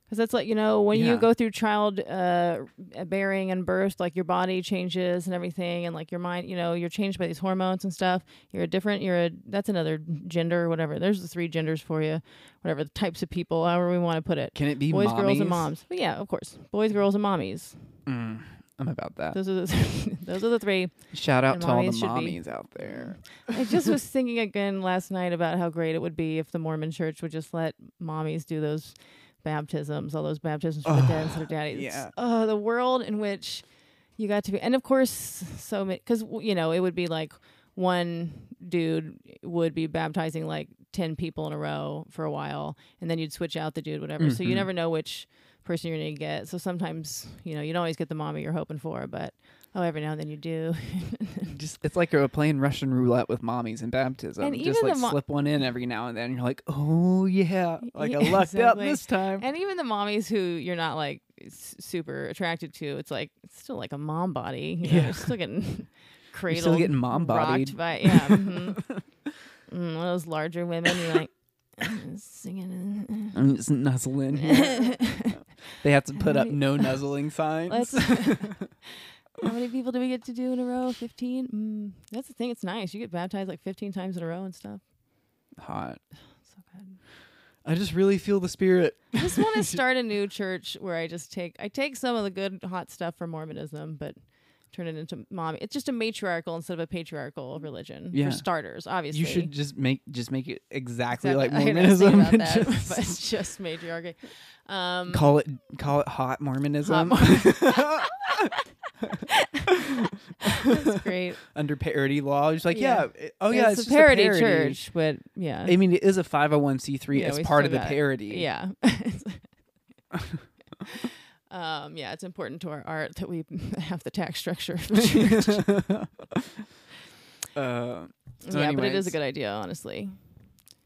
Because that's like you know when Yeah. you go through child uh, bearing and birth, like your body changes and everything, and like your mind, you know, you're changed by these hormones and stuff. You're a different. You're a that's another gender or whatever. There's the three genders for you, whatever the types of people, however we want to put it. Can it be Boys, girls, and mommies? moms. But yeah, of course, boys, girls, and mommies. Mm, I'm about that. Those are the those are the three. Shout out and to all the mommies be- out there. I just was thinking again last night about how great it would be if the Mormon Church would just let mommies do those baptisms, all those baptisms for the dead instead of daddies. yeah. Oh, the world in which you got to be, and of course, so many because you know it would be like one dude would be baptizing like ten people in a row for a while, and then you'd switch out the dude, whatever. So you Mhm. never know which person you're gonna get. So sometimes you know you don't always get the mommy you're hoping for, but oh, every now and then you do. Just it's like you're playing Russian roulette with mommies in baptism. And Just like mo- slip one in every now and then. You're like, oh yeah, like I Yeah, lucked out this time. And even the mommies who you're not like s- super attracted to, it's like it's still like a mom body. You know, Yeah. you're still getting cradled, still getting mom bodied. by yeah. mhm. Mm, one of those larger women. You're like singing. I'm just nuzzling here. They have to put up no nuzzling signs. Let's. How many people do we get to do in a row? Fifteen. Mm, that's the thing. It's nice. You get baptized like fifteen times in a row and stuff. Hot. So good. I just really feel the spirit. I just want to start a new church where I just take I take some of the good hot stuff from Mormonism, but turn it into mommy. It's just a matriarchal instead of a patriarchal religion Yeah. for starters. Obviously, You should just make just make it exactly, like I I was thinking Mormonism. about that, Just but it's just matriarchy. Um, call it call it hot Mormonism that's great. under parody law. Just like Yeah. yeah, oh yeah, it's, it's, a parody, parody church, but yeah, I mean, it is a 501c3 Yeah, as part of the it. parody. yeah. Um, yeah, it's important to our art that we have the tax structure. uh, So yeah, but it is a good idea, honestly.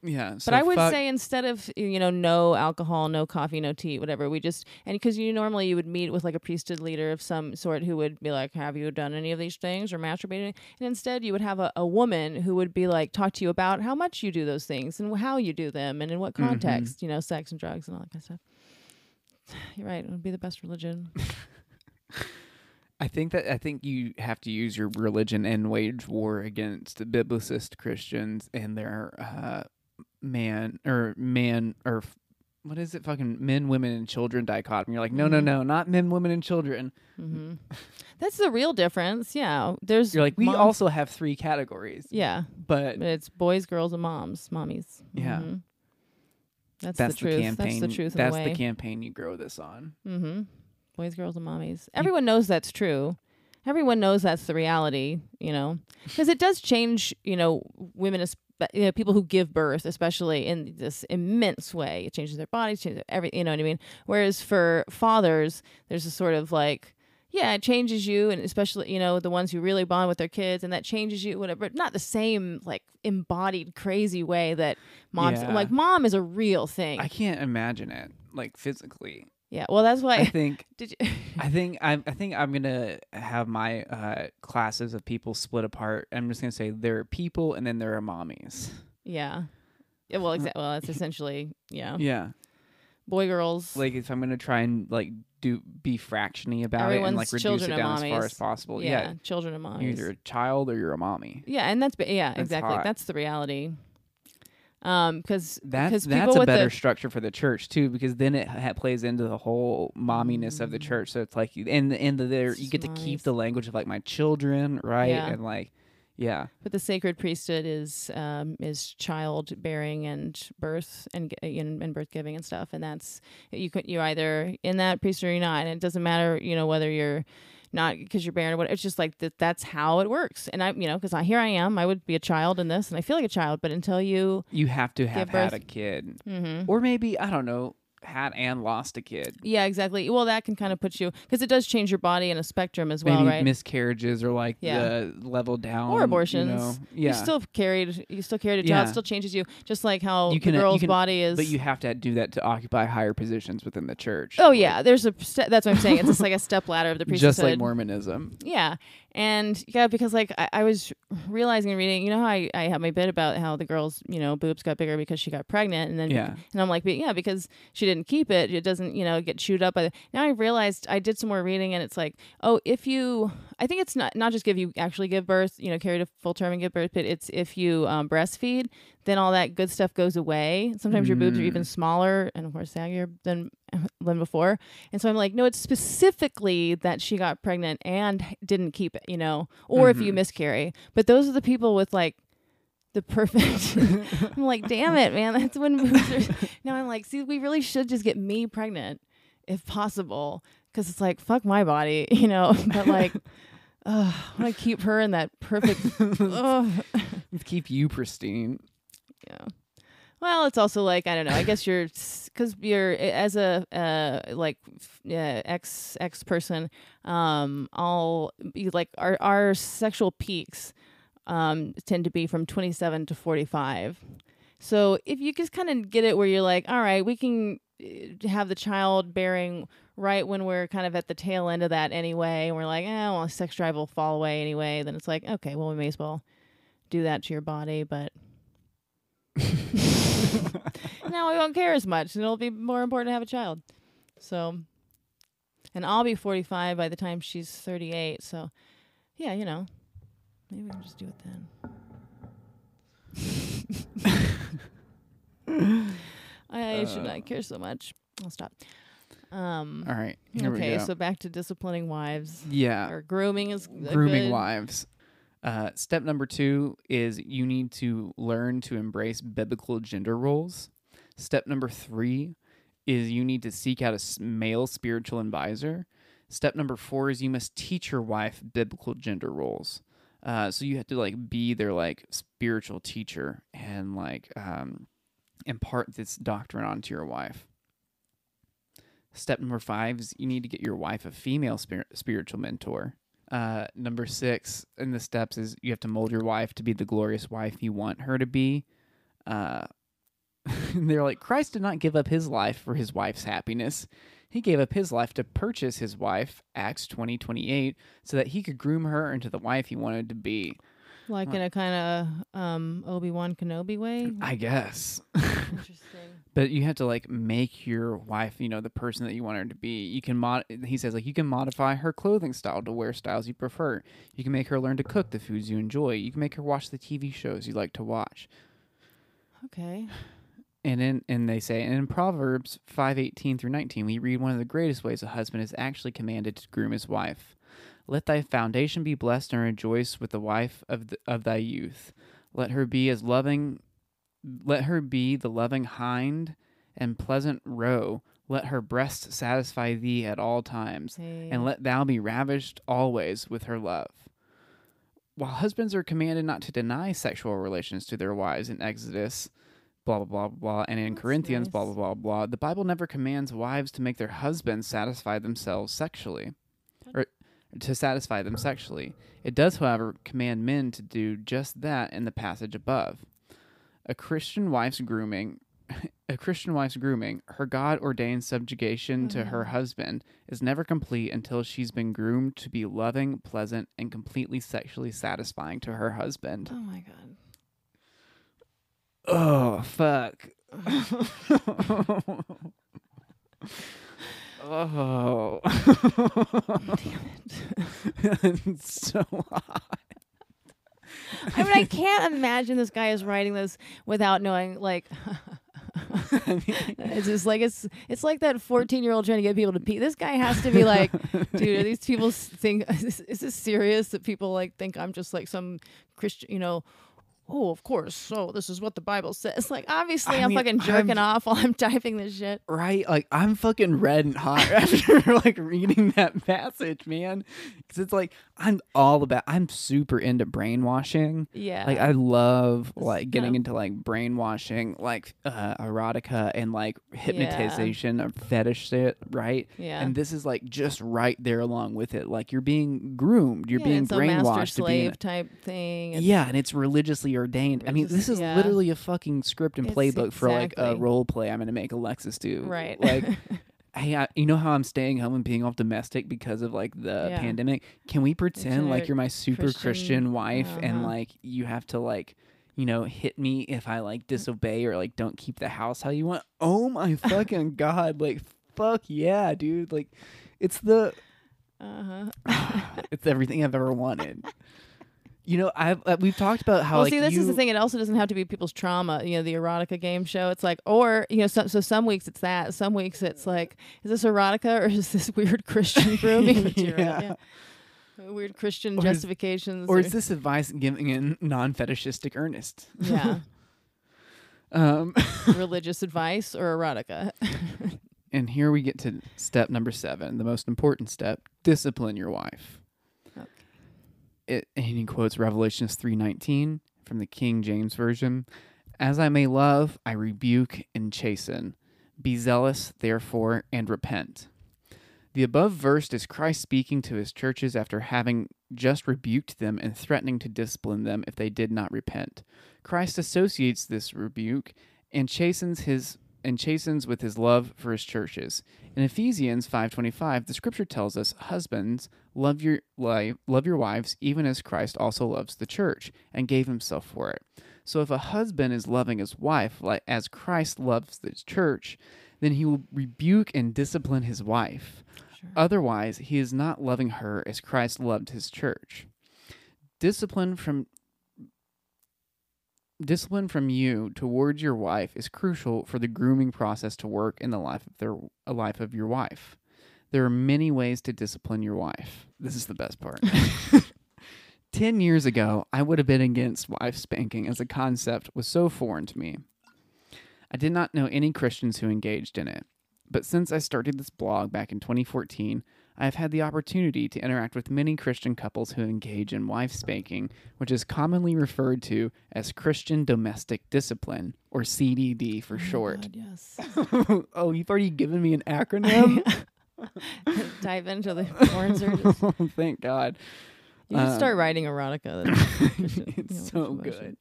yeah. So but I would fuck- say instead of you know no alcohol, no coffee, no tea, whatever, we just and because you normally you would meet with like a priesthood leader of some sort who would be like, "Have you done any of these things or masturbated?" And instead, you would have a, a woman who would be like, talk to you about how much you do those things and how you do them and in what Mhm. context, you know, sex and drugs and all that kind of stuff. You're right; it would be the best religion. I think that I think you have to use your religion and wage war against the biblicist Christians and their uh, man or man or f- what is it? Fucking men, women, and children dichotomy. You're like, no, no, Mhm. no, not men, women, and children. mm-hmm. That's the real difference. Yeah, there's You're like, we also have three categories. yeah, But but it's boys, girls, and moms, mommies. Yeah. That's, that's the truth. campaign. That's the truth. That's the the campaign you grow this on. Mm-hmm. Boys, girls, and mommies. Everyone knows that's true. Everyone knows that's the reality, you know, because it does change, you know, women, you know, people who give birth, especially in this immense way. It changes their bodies, changes every, you know what I mean? Whereas for fathers, there's a sort of like, yeah, it changes you, and especially, you know, the ones who really bond with their kids, and that changes you, whatever. Not the same, like, embodied, crazy way that moms, Yeah. like, mom is a real thing. I can't imagine it like physically. yeah, well, that's why. I think did you? I think I'm I think I'm gonna have my uh, classes of people split apart. I'm just gonna say there are people and then there are mommies. Yeah. Yeah, well, exactly. Well, that's essentially yeah. Yeah, Boy, girls. like if I'm gonna try and like do be fractiony about it and Everyone's like reduce it down as far as possible. yeah, Yeah, children and moms. you're either a child or you're a mommy. Yeah, and that's yeah, That's exactly. hot. That's the reality. Um, because That's that's a better the structure for the church too, because then it ha- plays into the whole momminess of the Mm. church. So it's like and and the there you get to keep the language of like my children, right? Yeah. And like, yeah, but the sacred priesthood is um is childbearing and birth and and, and birth giving and stuff, and that's you could you're either in that priesthood or you're not, and it doesn't matter you know whether you're not because you're barren or what. It's just like that. That's how it works. And I, you know, because I here I am. I would be a child in this, and I feel like a child. But until you, you have to have had birth. a kid, mm-hmm. or maybe I don't know, had and lost a kid. Yeah, exactly. Well, that can kind of put you because it does change your body in a spectrum as well, maybe right? miscarriages or like Yeah. the level down or abortions. You know? Yeah, You still carried. You still carried a child. Yeah. It still changes you, just like how You can- uh, the you girl's can- body is. but you have to do that to occupy higher positions within the church. oh yeah, there's a. Ste- that's what I'm saying. It's just like a step ladder of the priesthood. just like Mormonism. Yeah, And yeah, because like I, I was realizing and reading, you know how I, I have my bit about how the girl's, you know, boobs got bigger because she got pregnant and then Yeah. and I'm like, but yeah, because she didn't keep it, it doesn't, you know, get chewed up by the now I realized I did some more reading and it's like, oh, if you I think it's not not just give you actually give birth, you know, carry to full term and give birth, but it's if you um, breastfeed, then all that good stuff goes away. Sometimes your boobs are even smaller and of course saggier than than before. And so I'm like, no, it's specifically that she got pregnant and didn't keep it, you know, or if you miscarry. But those are the people with like the perfect. I'm like, damn it, man. That's when boobs are. Now I'm like, see, we really should just get me pregnant if possible. Cause it's like, fuck my body, you know, but like, uh, I want to keep her in that perfect. Keep you pristine. Yeah. Well, it's also like I don't know. I guess you're because you're as a uh like yeah, ex ex person. Um, all you like our our sexual peaks um tend to be from 27 to 45. So if you just kind of get it where you're like, all right, we can uh, have the child bearing right when we're kind of at the tail end of that anyway, and we're like, eh, well, sex drive will fall away anyway. Then it's like, okay, well, we may as well do that to your body, but now we won't care as much, and it'll be more important to have a child. So, and I'll be 45 by the time she's 38. So, yeah, you know, maybe we'll just do it then. I should not care so much. I'll stop. Um, All right. We okay, so back to disciplining wives yeah. or grooming is grooming wives. Uh, step number two is you need to learn to embrace biblical gender roles. Step number three is you need to seek out a male spiritual advisor. Step number four is you must teach your wife biblical gender roles. Uh, so you have to like be their like spiritual teacher and like um, impart this doctrine onto your wife. Step number five is you need to get your wife a female spir- spiritual mentor. Uh, number six in the steps is you have to mold your wife to be the glorious wife you want her to be. Uh, they're like, Christ did not give up his life for his wife's happiness. He gave up his life to purchase his wife, Acts twenty twenty eight, so that he could groom her into the wife he wanted to be. like in a kind of um, Obi Wan Kenobi way. I guess. Interesting. but you have to like make your wife you know the person that you want her to be you can mod he says like you can modify her clothing style to wear styles you prefer you can make her learn to cook the foods you enjoy you can make her watch the tv shows you like to watch Okay. And in and they say and in proverbs 5:18 through 19 we read one of the greatest ways a husband is actually commanded to groom his wife let thy foundation be blessed and rejoice with the wife of the, of thy youth let her be as loving let her be the loving hind and pleasant roe let her breast satisfy thee at all times Hey. and let thou be ravished always with her love. While husbands are commanded not to deny sexual relations to their wives in Exodus, blah blah blah blah, and in That's Corinthians, blah nice. blah blah blah, the Bible never commands wives to make their husbands satisfy themselves sexually, or to satisfy them sexually. It does, however, command men to do just that in the passage above. A Christian wife's grooming a Christian wife's grooming, her God ordained subjugation to her mm-hmm. husband, is never complete until she's been groomed to be loving, pleasant, and completely sexually satisfying to her husband. oh my god. Oh, fuck. oh. Damn it. it's so hot. I mean, I can't imagine this guy is writing this without knowing, like, it's just like it's it's like that fourteen year old trying to get people to pee. This guy has to be like, dude, are these people think is this, is this serious? That people like think I'm just like some Christian, you know? Oh, of course. So this is what the Bible says. Like, obviously, I I'm mean, fucking jerking I'm- off while I'm typing this shit. right? Like I'm fucking red and hot after like reading that passage, man. Because it's like I'm all about. I'm super into brainwashing. Yeah. Like I love like getting kind into like brainwashing, like uh, erotica and like hypnotization of fetish shit, right? Yeah. And this is like just right there along with it. Like you're being groomed, you're Yeah, being it's a master brainwashed slave type thing. It's- yeah, and it's religiously ordained. I mean, this is Yeah. literally a fucking script and It's playbook for like a role play I'm going to make Alexis do. Right. Like hey, I, you know how I'm staying home and being all domestic because of like the Yeah. pandemic? Can we pretend like you're my super Christian, Christian- wife and uh-huh. like you have to like, you know, hit me if I like disobey or like don't keep the house how you want? Oh my fucking god! Like, fuck yeah, dude! Like, it's the Uh-huh. it's everything I've ever wanted. You know, I've uh, we've talked about how well, like see, this you, is the thing. It also doesn't have to be people's trauma. You know, the erotica game show. It's like, or you know, some, so some weeks it's that. Some weeks it's like, is this erotica or is this weird Christian grooming material? Yeah. Yeah. Weird Christian Or is- justifications. or is this advice given in non-fetishistic earnest? yeah, Um, religious advice or erotica? and here we get to step number seven, the most important step: discipline your wife. It, and he quotes Revelations three nineteen from the King James version: "As I may love, I rebuke and chasten. Be zealous, therefore, and repent." The above verse is Christ speaking to his churches after having just rebuked them and threatening to discipline them if they did not repent. Christ associates this rebuke and chastens his and chastens with his love for his churches. In Ephesians 5:25, the scripture tells us, "Husbands, love your love your wives even as Christ also loves the church and gave himself for it." So if a husband is loving his wife like as Christ loves the church, then he will rebuke and discipline his wife. Sure. Otherwise, he is not loving her as Christ loved his church. Discipline from discipline from you towards your wife is crucial for the grooming process to work in the life of their a life of your wife. There are many ways to discipline your wife. This is the best part. 10 years ago, I would have been against wife spanking as a concept was so foreign to me. I did not know any Christians who engaged in it. But since I started this blog back in 2014, I have had the opportunity to interact with many Christian couples who engage in wife spanking, which is commonly referred to as Christian Domestic Discipline, or CDD for Oh short. God, yes. oh, you've already given me an acronym? Dive into the porn searches. oh, thank God. You should Uh, start writing erotica. Christian- you it's know, so good.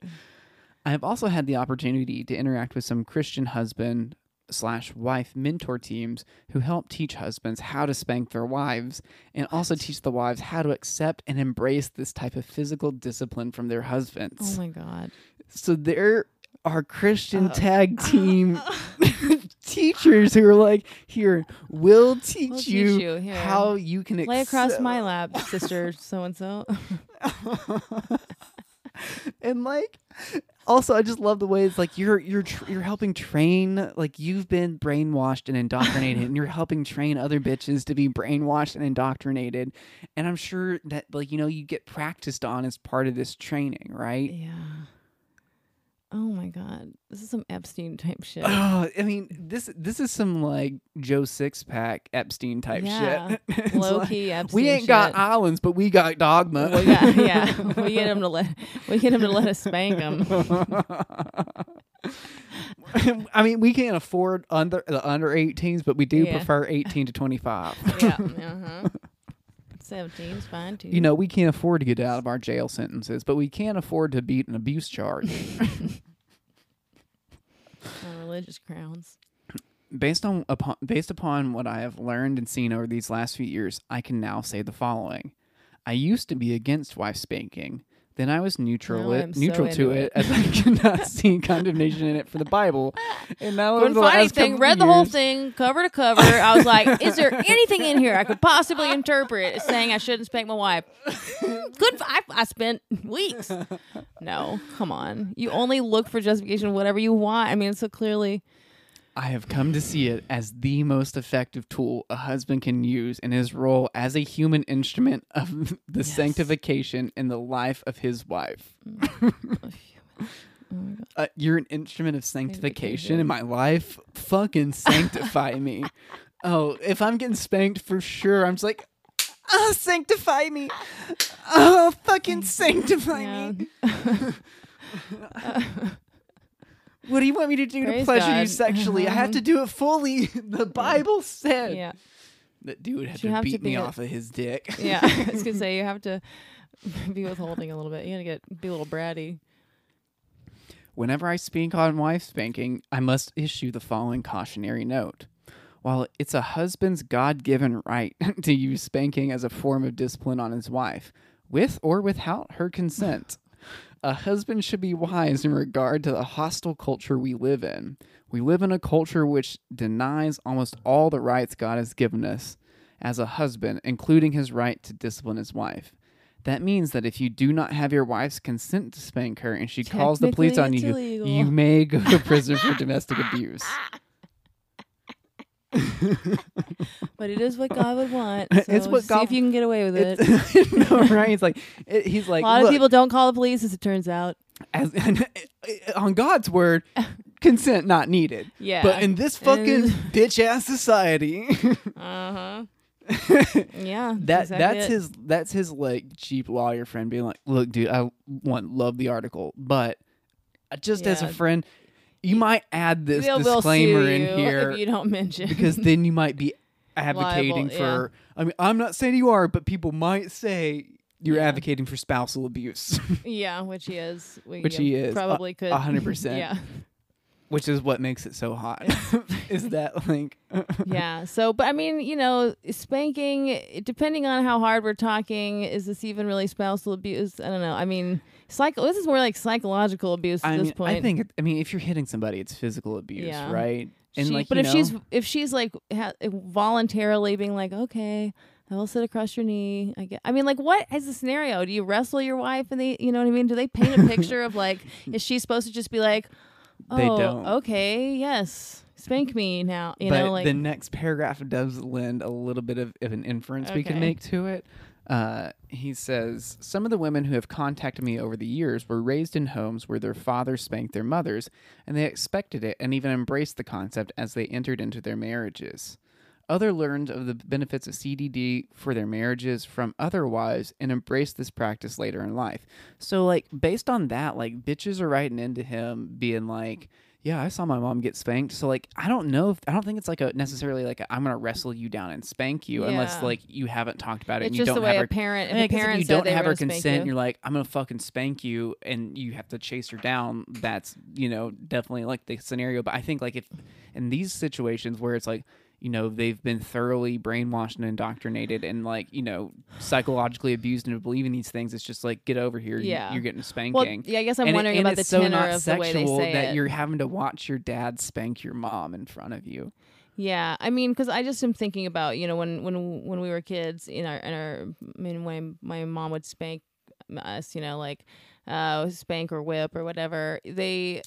I have also had the opportunity to interact with some Christian husband slash wife mentor teams who help teach husbands how to spank their wives and also teach the wives how to accept and embrace this type of physical discipline from their husbands. Oh my god. so there are Christian Uh, tag team teachers who are like, here, we'll teach We'll teach you, you, here. how you can Lay across my lap, sister so and so. and like also i just love the way it's like you're you're tr- you're helping train like you've been brainwashed and indoctrinated and you're helping train other bitches to be brainwashed and indoctrinated and i'm sure that like you know you get practiced on as part of this training right Yeah. Oh my god. This is some Epstein type shit. oh i mean this this is some like joe six-pack epstein type Yeah. shit Low like, key Epstein. we ain't got shit. islands but we got dogma We got, yeah, we get him to let we get him to let us spank him. I mean, we can't afford under the under 18s, but we do Yeah. prefer 18 to 25. Yeah, uh-huh. Seventeen's fine too. You know, we can't afford to get out of our jail sentences, but we can't afford to beat an abuse charge. on religious grounds. based on upon based upon what I have learned and seen over these last few years, I can now say the following: I used to be against wife spanking. Then I was neutral Now it, I'm so neutral to it, it. as I could not see condemnation in it for the Bible. And now over Couldn't the last anything. Read of the whole thing, cover to cover. I was like, "Is there anything in here I could possibly interpret as saying I shouldn't spank my wife?" Good. I, I spent weeks. No, come on. You only look for justification, whatever you want. I mean, so clearly, I have come to see it as the most effective tool a husband can use in his role as a human instrument of the Yes. sanctification in the life of his wife. oh. Uh, you're an instrument of sanctification in my life. Fucking sanctify me. Oh, if I'm getting spanked for sure, I'm just like, oh, sanctify me. Oh, fucking sanctify Yeah. me. What do you want me to do to Praise pleasure you God. sexually? I have to mm-hmm. do it fully. The Bible said yeah, that dude had You to have to beat me a- off of his dick. yeah. I was gonna say you have to be withholding a little bit. You gotta get be a little bratty. Whenever I speak on wife spanking, I must issue the following cautionary note. While it's a husband's God given right to use spanking as a form of discipline on his wife, with or without her consent, a husband should be wise in regard to the hostile culture we live in. We live in a culture which denies almost all the rights God has given us as a husband, including his right to discipline his wife. That means that if you do not have your wife's consent to spank her and she calls the police on you, illegal. you may go to prison for domestic abuse. But it is what God would want. It's so what see God- if you can get away with it. No, right? It's like it, he's like a lot "Look, of people don't call the police, as it turns out. as, on God's word, consent not needed. Yeah. But in this fucking bitch ass society, Uh huh. Yeah. that exactly that's it. his that's his like cheap lawyer friend being like, look, dude, I want love the article, but just as a friend, you might add this They'll- disclaimer sue in you here if you don't mention. because then you might be advocating Liable, for. I mean, I'm not saying you are, but people might say you're Yeah. advocating for spousal abuse, yeah, which he is. We Which yeah, he is, a- Probably could. hundred percent. Yeah. which is what makes it so hot. is that like? yeah. So, but I mean, you know, spanking, depending on how hard we're talking, is this even really spousal abuse? I don't know. I mean, This is more like psychological abuse at I this mean, point. I think. I mean, if you're hitting somebody, it's physical abuse, Yeah. right? And She- like, but you if know, she's if she's like ha- voluntarily being like, okay, I will sit across your knee. I get. I mean, like, what is the scenario? Do you wrestle your wife and they, you know what I mean? Do they paint a picture of like, is she supposed to just be like, oh, They don't. okay, yes, spank me now, you but know, like, the next paragraph does lend a little bit of, of an inference we can Okay. make to it. Uh, he says, Some of the women who have contacted me over the years were raised in homes where their fathers spanked their mothers, and they expected it and even embraced the concept as they entered into their marriages. Other learned of the benefits of CDD for their marriages from other wives and embraced this practice later in life. So, like, based on that, like, bitches are writing into him being like, yeah, I saw my mom get spanked. So like, I don't know if I don't think it's like a necessarily like i am gonna wrestle you down and spank you unless like you haven't talked about it. it's and you just don't the way have a her, parent. If I mean, I a guess if parent you don't have her consent, you. and you're like, I'm gonna fucking spank you, and you have to chase her down. That's you know definitely like the scenario. But I think like if in these situations where it's like you know they've been thoroughly brainwashed and indoctrinated and like you know psychologically abused into believing these things, it's just like get over here. You- Yeah. you're getting a spanking. Well, yeah, I guess I'm And wondering and about the so tenor of the way they sexual say that it. you're having to watch your dad spank your mom in front of you. Yeah, I mean, because I just am thinking about you know when when when we were kids in our in our I mean when my mom would spank us, you know, like uh spank or whip or whatever. They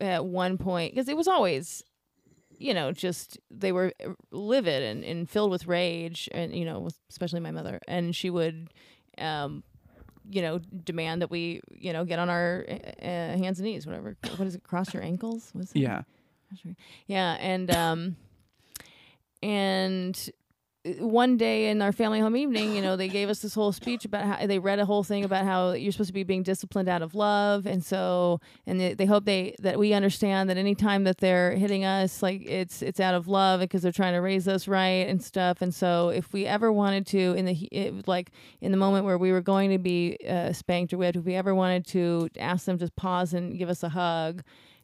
at one point because it was always you know just they were livid and, and filled with rage and you know especially my mother and she would um you know demand that we you know get on our uh, hands and knees whatever what is it cross your ankles What's that? Yeah. Yeah, and um, and uh, one day in our family home evening, you know, they gave us this whole speech about how they read a whole thing about how you're supposed to be being disciplined out of love, and so and they, they hope they that we understand that anytime that they're hitting us, like it's it's out of love because they're trying to raise us right and stuff. And so if we ever wanted to in the it, like in the moment where we were going to be uh, spanked or whipped, if we ever wanted to ask them to pause and give us a hug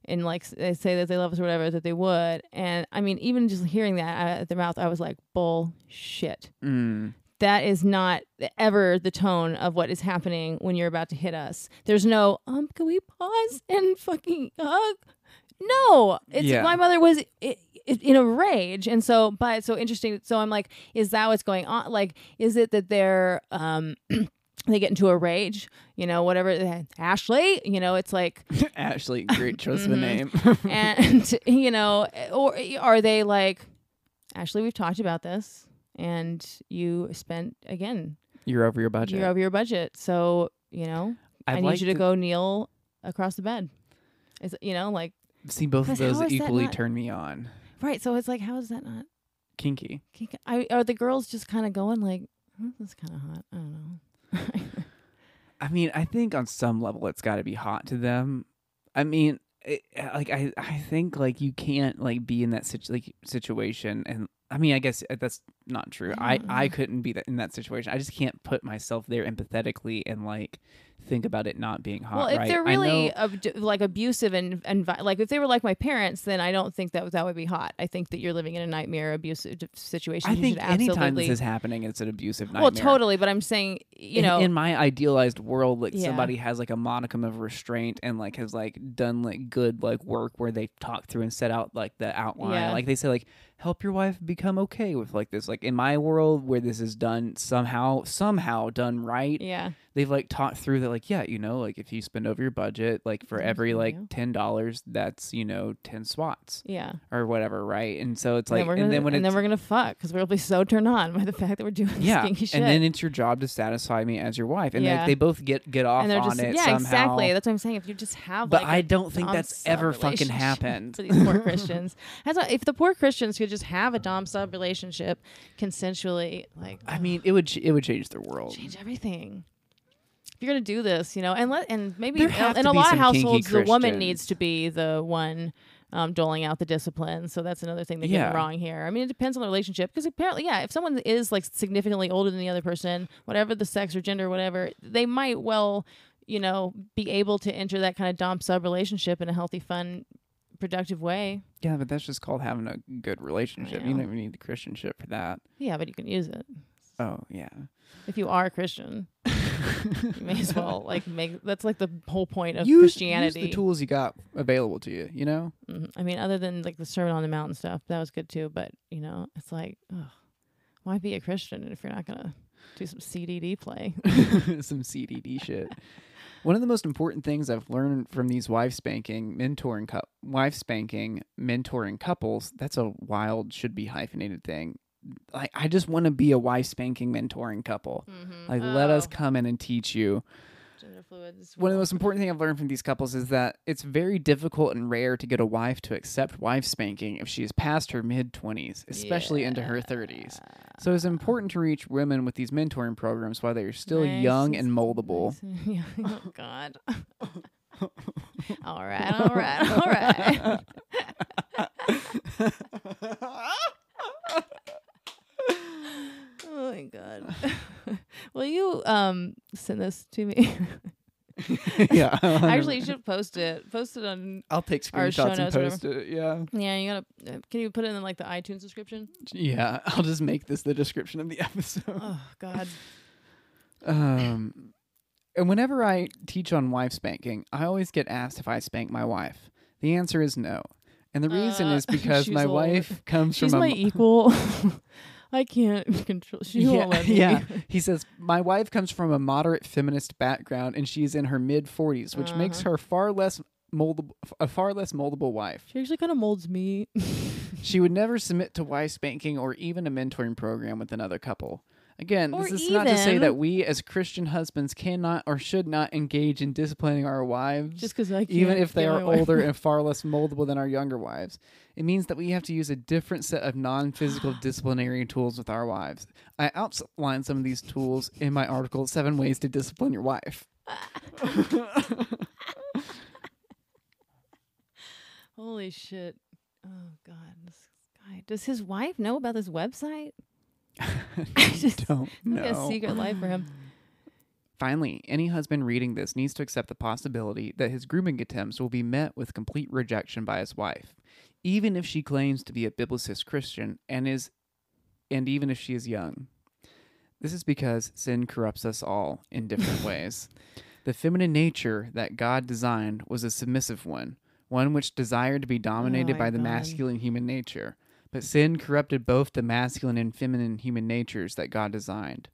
and like they say that they love us or whatever that they would. And i mean even just hearing that at of their mouth i was like bullshit. Mm. that is not ever the tone of what is happening when you're about to hit us. There's no um can we pause and fucking hug? No. It's Yeah. my mother was i- i- in a rage. And so but it's so interesting. So i'm like is that what's going on? Like is it that they're um they get into a rage you know whatever eh, ashley you know it's like Ashley, great choice of mm-hmm. a name. and you know or are they like ashley we've talked about this and you spent again You're over your budget. you're over your budget so you know I'd i need like you to, go kneel across the bed is you know like see both of those equally not- turn me on. right so it's like how is that not Kinky. kink- I, are the girls just kind of going like hmm, that's kind of hot i don't know I mean, I think on some level it's got to be hot to them. I mean, it, like I, I think like you can't like be in that situ- like situation, and I mean, I guess uh, that's not true. I, I mm. couldn't be that in that situation. I just can't put myself there empathetically and like think about it not being hot. Well, if right? they're really ab- like abusive and and vi- like if they were like my parents, then I don't think that that would be hot. I think that you're living in a nightmare abusive situation. I You think anytime this is happening, it's an abusive nightmare. well, totally. But I'm saying, you in, know, in my idealized world, like Yeah. somebody has like a modicum of restraint and like has like done like good like work where they talk through and set out like the outline. Yeah. Like they say like help your wife become okay with like this. Like in my world where this is done somehow somehow done right, yeah, they've like talked through that like yeah you know like if you spend over your budget like for every like ten dollars that's you know ten swats yeah. or whatever right and so it's like, And then we're and gonna, then when and then we're gonna fuck because we'll be so turned on by the fact that we're doing yeah and then it's your job to satisfy me as your wife and Yeah. like, they both get get off And they're on just it yeah, somehow exactly. That's what I'm saying. If you just have, but like, I don't think that's ever fucking happened for these poor Christians. That's why, if the poor Christians could just have a dom sub relationship consensually, like I mean it would ch- it would change the world change everything. If you're gonna do this, you know, and let and maybe in in a lot of households, the woman needs to be the one um, doling out the discipline. So that's another thing they're Yeah. wrong here. I mean, it depends on the relationship because apparently, yeah, if someone is like significantly older than the other person, whatever the sex or gender, whatever, they might well, you know, be able to enter that kind of dom sub relationship in a healthy, fun, productive way. yeah but that's just called having a good relationship you don't even need the christian shit for that Yeah, but you can use it oh yeah if you are a Christian. you may as well like make that's like the whole point of use, Christianity. use the tools you got available to you you know Mhm. I mean, other than like the Sermon on the Mount and stuff, that was good too. But you know, it's like, ugh, why be a Christian if you're not gonna do some CDD play? some CDD shit. One of the most important things I've learned from these wife spanking mentoring cou- wife spanking mentoring couples, that's a wild should be hyphenated thing. Like I just want to be a wife spanking mentoring couple. mm-hmm. Like let us come in and teach you. Gender fluids. One of the most important things I've learned from these couples is that it's very difficult and rare to get a wife to accept wife spanking if she is past her mid 20s, especially into her 30s. So it's important to reach women with these mentoring programs while they are still Nice young and moldable. yeah. Oh God. all right. All right. All right. my God. Will you um send this to me? yeah. Actually, you should post it. Post it on. I'll take our show screenshots and notes or post it. Yeah. Yeah, you gotta. uh, Can you put it in like the iTunes description? Yeah. I'll just make this the description of the episode. Oh God. Um, and whenever I teach on wife spanking, I always get asked if I spank my wife. The answer is no. And the reason Uh, is because she's my little- wife comes She's from my a equal. I can't control. She yeah, won't let me. yeah. He says my wife comes from a moderate feminist background and she is in her mid 40s, which makes Uh-huh. her far less moldable a far less moldable wife. She actually kind of molds me. She would never submit to wife spanking or even a mentoring program with another couple. Again, Or this is not to say that we as Christian husbands cannot or should not engage in disciplining our wives, Just because I can't. even if they are older and far less moldable than our younger wives. It means that we have to use a different set of non physical disciplinary tools with our wives. I outline some of these tools in my article, Seven Ways to Discipline Your Wife. Holy shit! Oh God, this guy. Does his wife know about this website? I just Don't like a know. secret life for him. Finally, any husband reading this needs to accept the possibility that his grooming attempts will be met with complete rejection by his wife, even if she claims to be a biblicist Christian and is and even if she is young. This is because sin corrupts us all in different ways. The feminine nature that God designed was a submissive one, one which desired to be oh dominated my by the God. masculine human nature. But sin corrupted both the masculine and feminine human natures that God designed.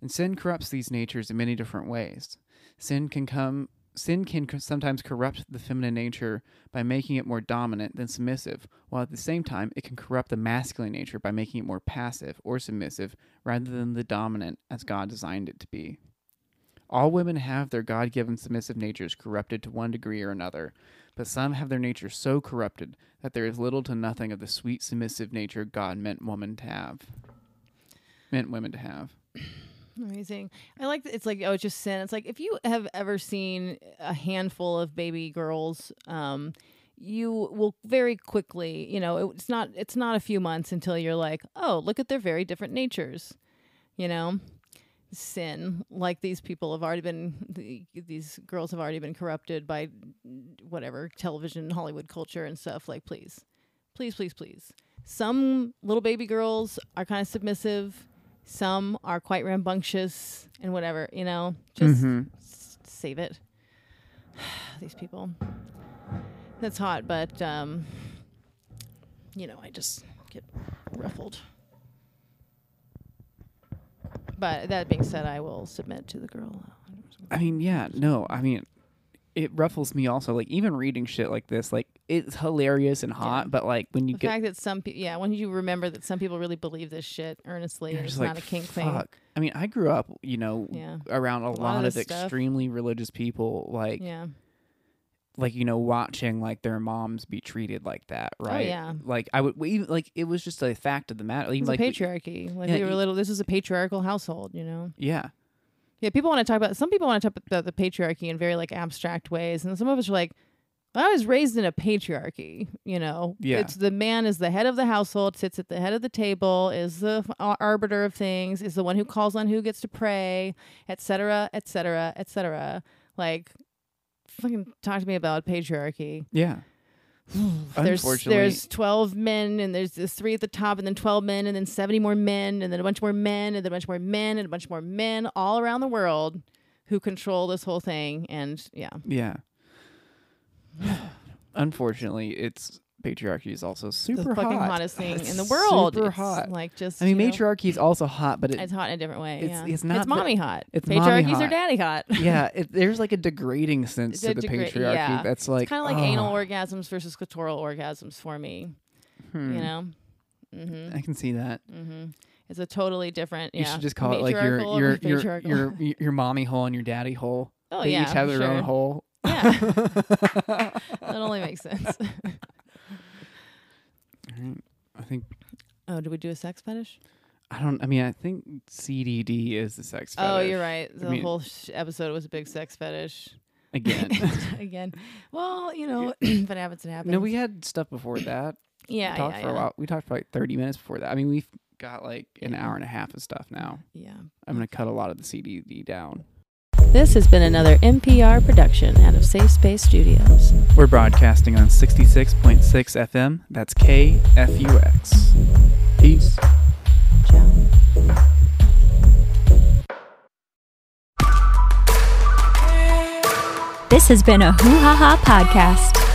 And sin corrupts these natures in many different ways. Sin can come sin can sometimes corrupt the feminine nature by making it more dominant than submissive, while at the same time it can corrupt the masculine nature by making it more passive or submissive rather than the dominant as God designed it to be. All women have their God given submissive natures corrupted to one degree or another, but some have their nature so corrupted that there is little to nothing of the sweet submissive nature God meant woman to have. Meant women to have. Amazing. I like that it's like oh it's just sin. It's like if you have ever seen a handful of baby girls, um, you will very quickly, you know, it's not it's not a few months until you're like, oh, look at their very different natures. You know? Sin. Like these people have already been, these girls have already been corrupted by whatever television, Hollywood culture and stuff. Like, please, please, please, please. Some little baby girls are kind of submissive. Some are quite rambunctious and whatever. You know, just Mhm. s- save it. these people. That's hot, but um, you know, I just get ruffled. But that being said, I will submit to the girl. I mean, yeah, no, I mean, it ruffles me also. Like even reading shit like this, like it's hilarious and hot, but like when you get The get, fact that some people, yeah, when you remember that some people really believe this shit earnestly, you're and it's just like, not a kink thing. I mean, I grew up, you know, Yeah. around a, lot, of of, extremely religious people, like Yeah, like you know watching like their moms be treated like that oh, right Oh, yeah. like i would we like it was just a fact of the matter it's even like patriarchy. Like Yeah, they were little. This is a patriarchal household, you know. yeah Yeah, people want to talk about. Some people want to talk about the patriarchy in very like abstract ways, and some of us are like, I was raised in a patriarchy. You know, Yeah. it's the man is the head of the household, sits at the head of the table, is the arbiter of things, is the one who calls on who gets to pray, etc., etc., etc. Like, fucking talk to me about patriarchy. yeah There's Unfortunately- there's twelve men and there's this three at the top and then twelve men and then seventy more men and then a bunch more men and then a bunch more men and a bunch more men all around the world who control this whole thing and yeah. yeah unfortunately it's patriarchy is also super the fucking hot hottest thing in the world. super It's hot Like just i mean you know, matriarchy is also hot but it, it's hot in a different way. it's- yeah. it's not It's mommy hot. it's Patriarchies are daddy hot. yeah it, there's like a degrading sense to the degra- patriarchy yeah. that's like kind of like oh, anal orgasms versus clitoral orgasms for me. hmm, You know. Mm-hmm. i can see that Mm-hmm. It's a totally different. you yeah, should just call it like your your your, your your mommy hole and your daddy hole Oh they yeah, each have their own hole Yeah, that only makes sense. Alright, I think oh, did we do a sex fetish? I don't. I mean, I think CDD is the sex. Fetish. Oh, you're right. The mean- whole sh- episode was a big sex fetish. Again, Again, well, you know, if it happens, it happens. no, we had stuff before that. yeah, we talked yeah, for a while. We talked for like 30 minutes before that. I mean, we've got like an hour and a half of stuff now. Yeah. I'm gonna cut a lot of the CDD down. This has been another NPR production out of Safe Space Studios. We're broadcasting on 66.6 FM. That's KFUX. Peace. Ciao. This has been a Hoo Ha Ha podcast.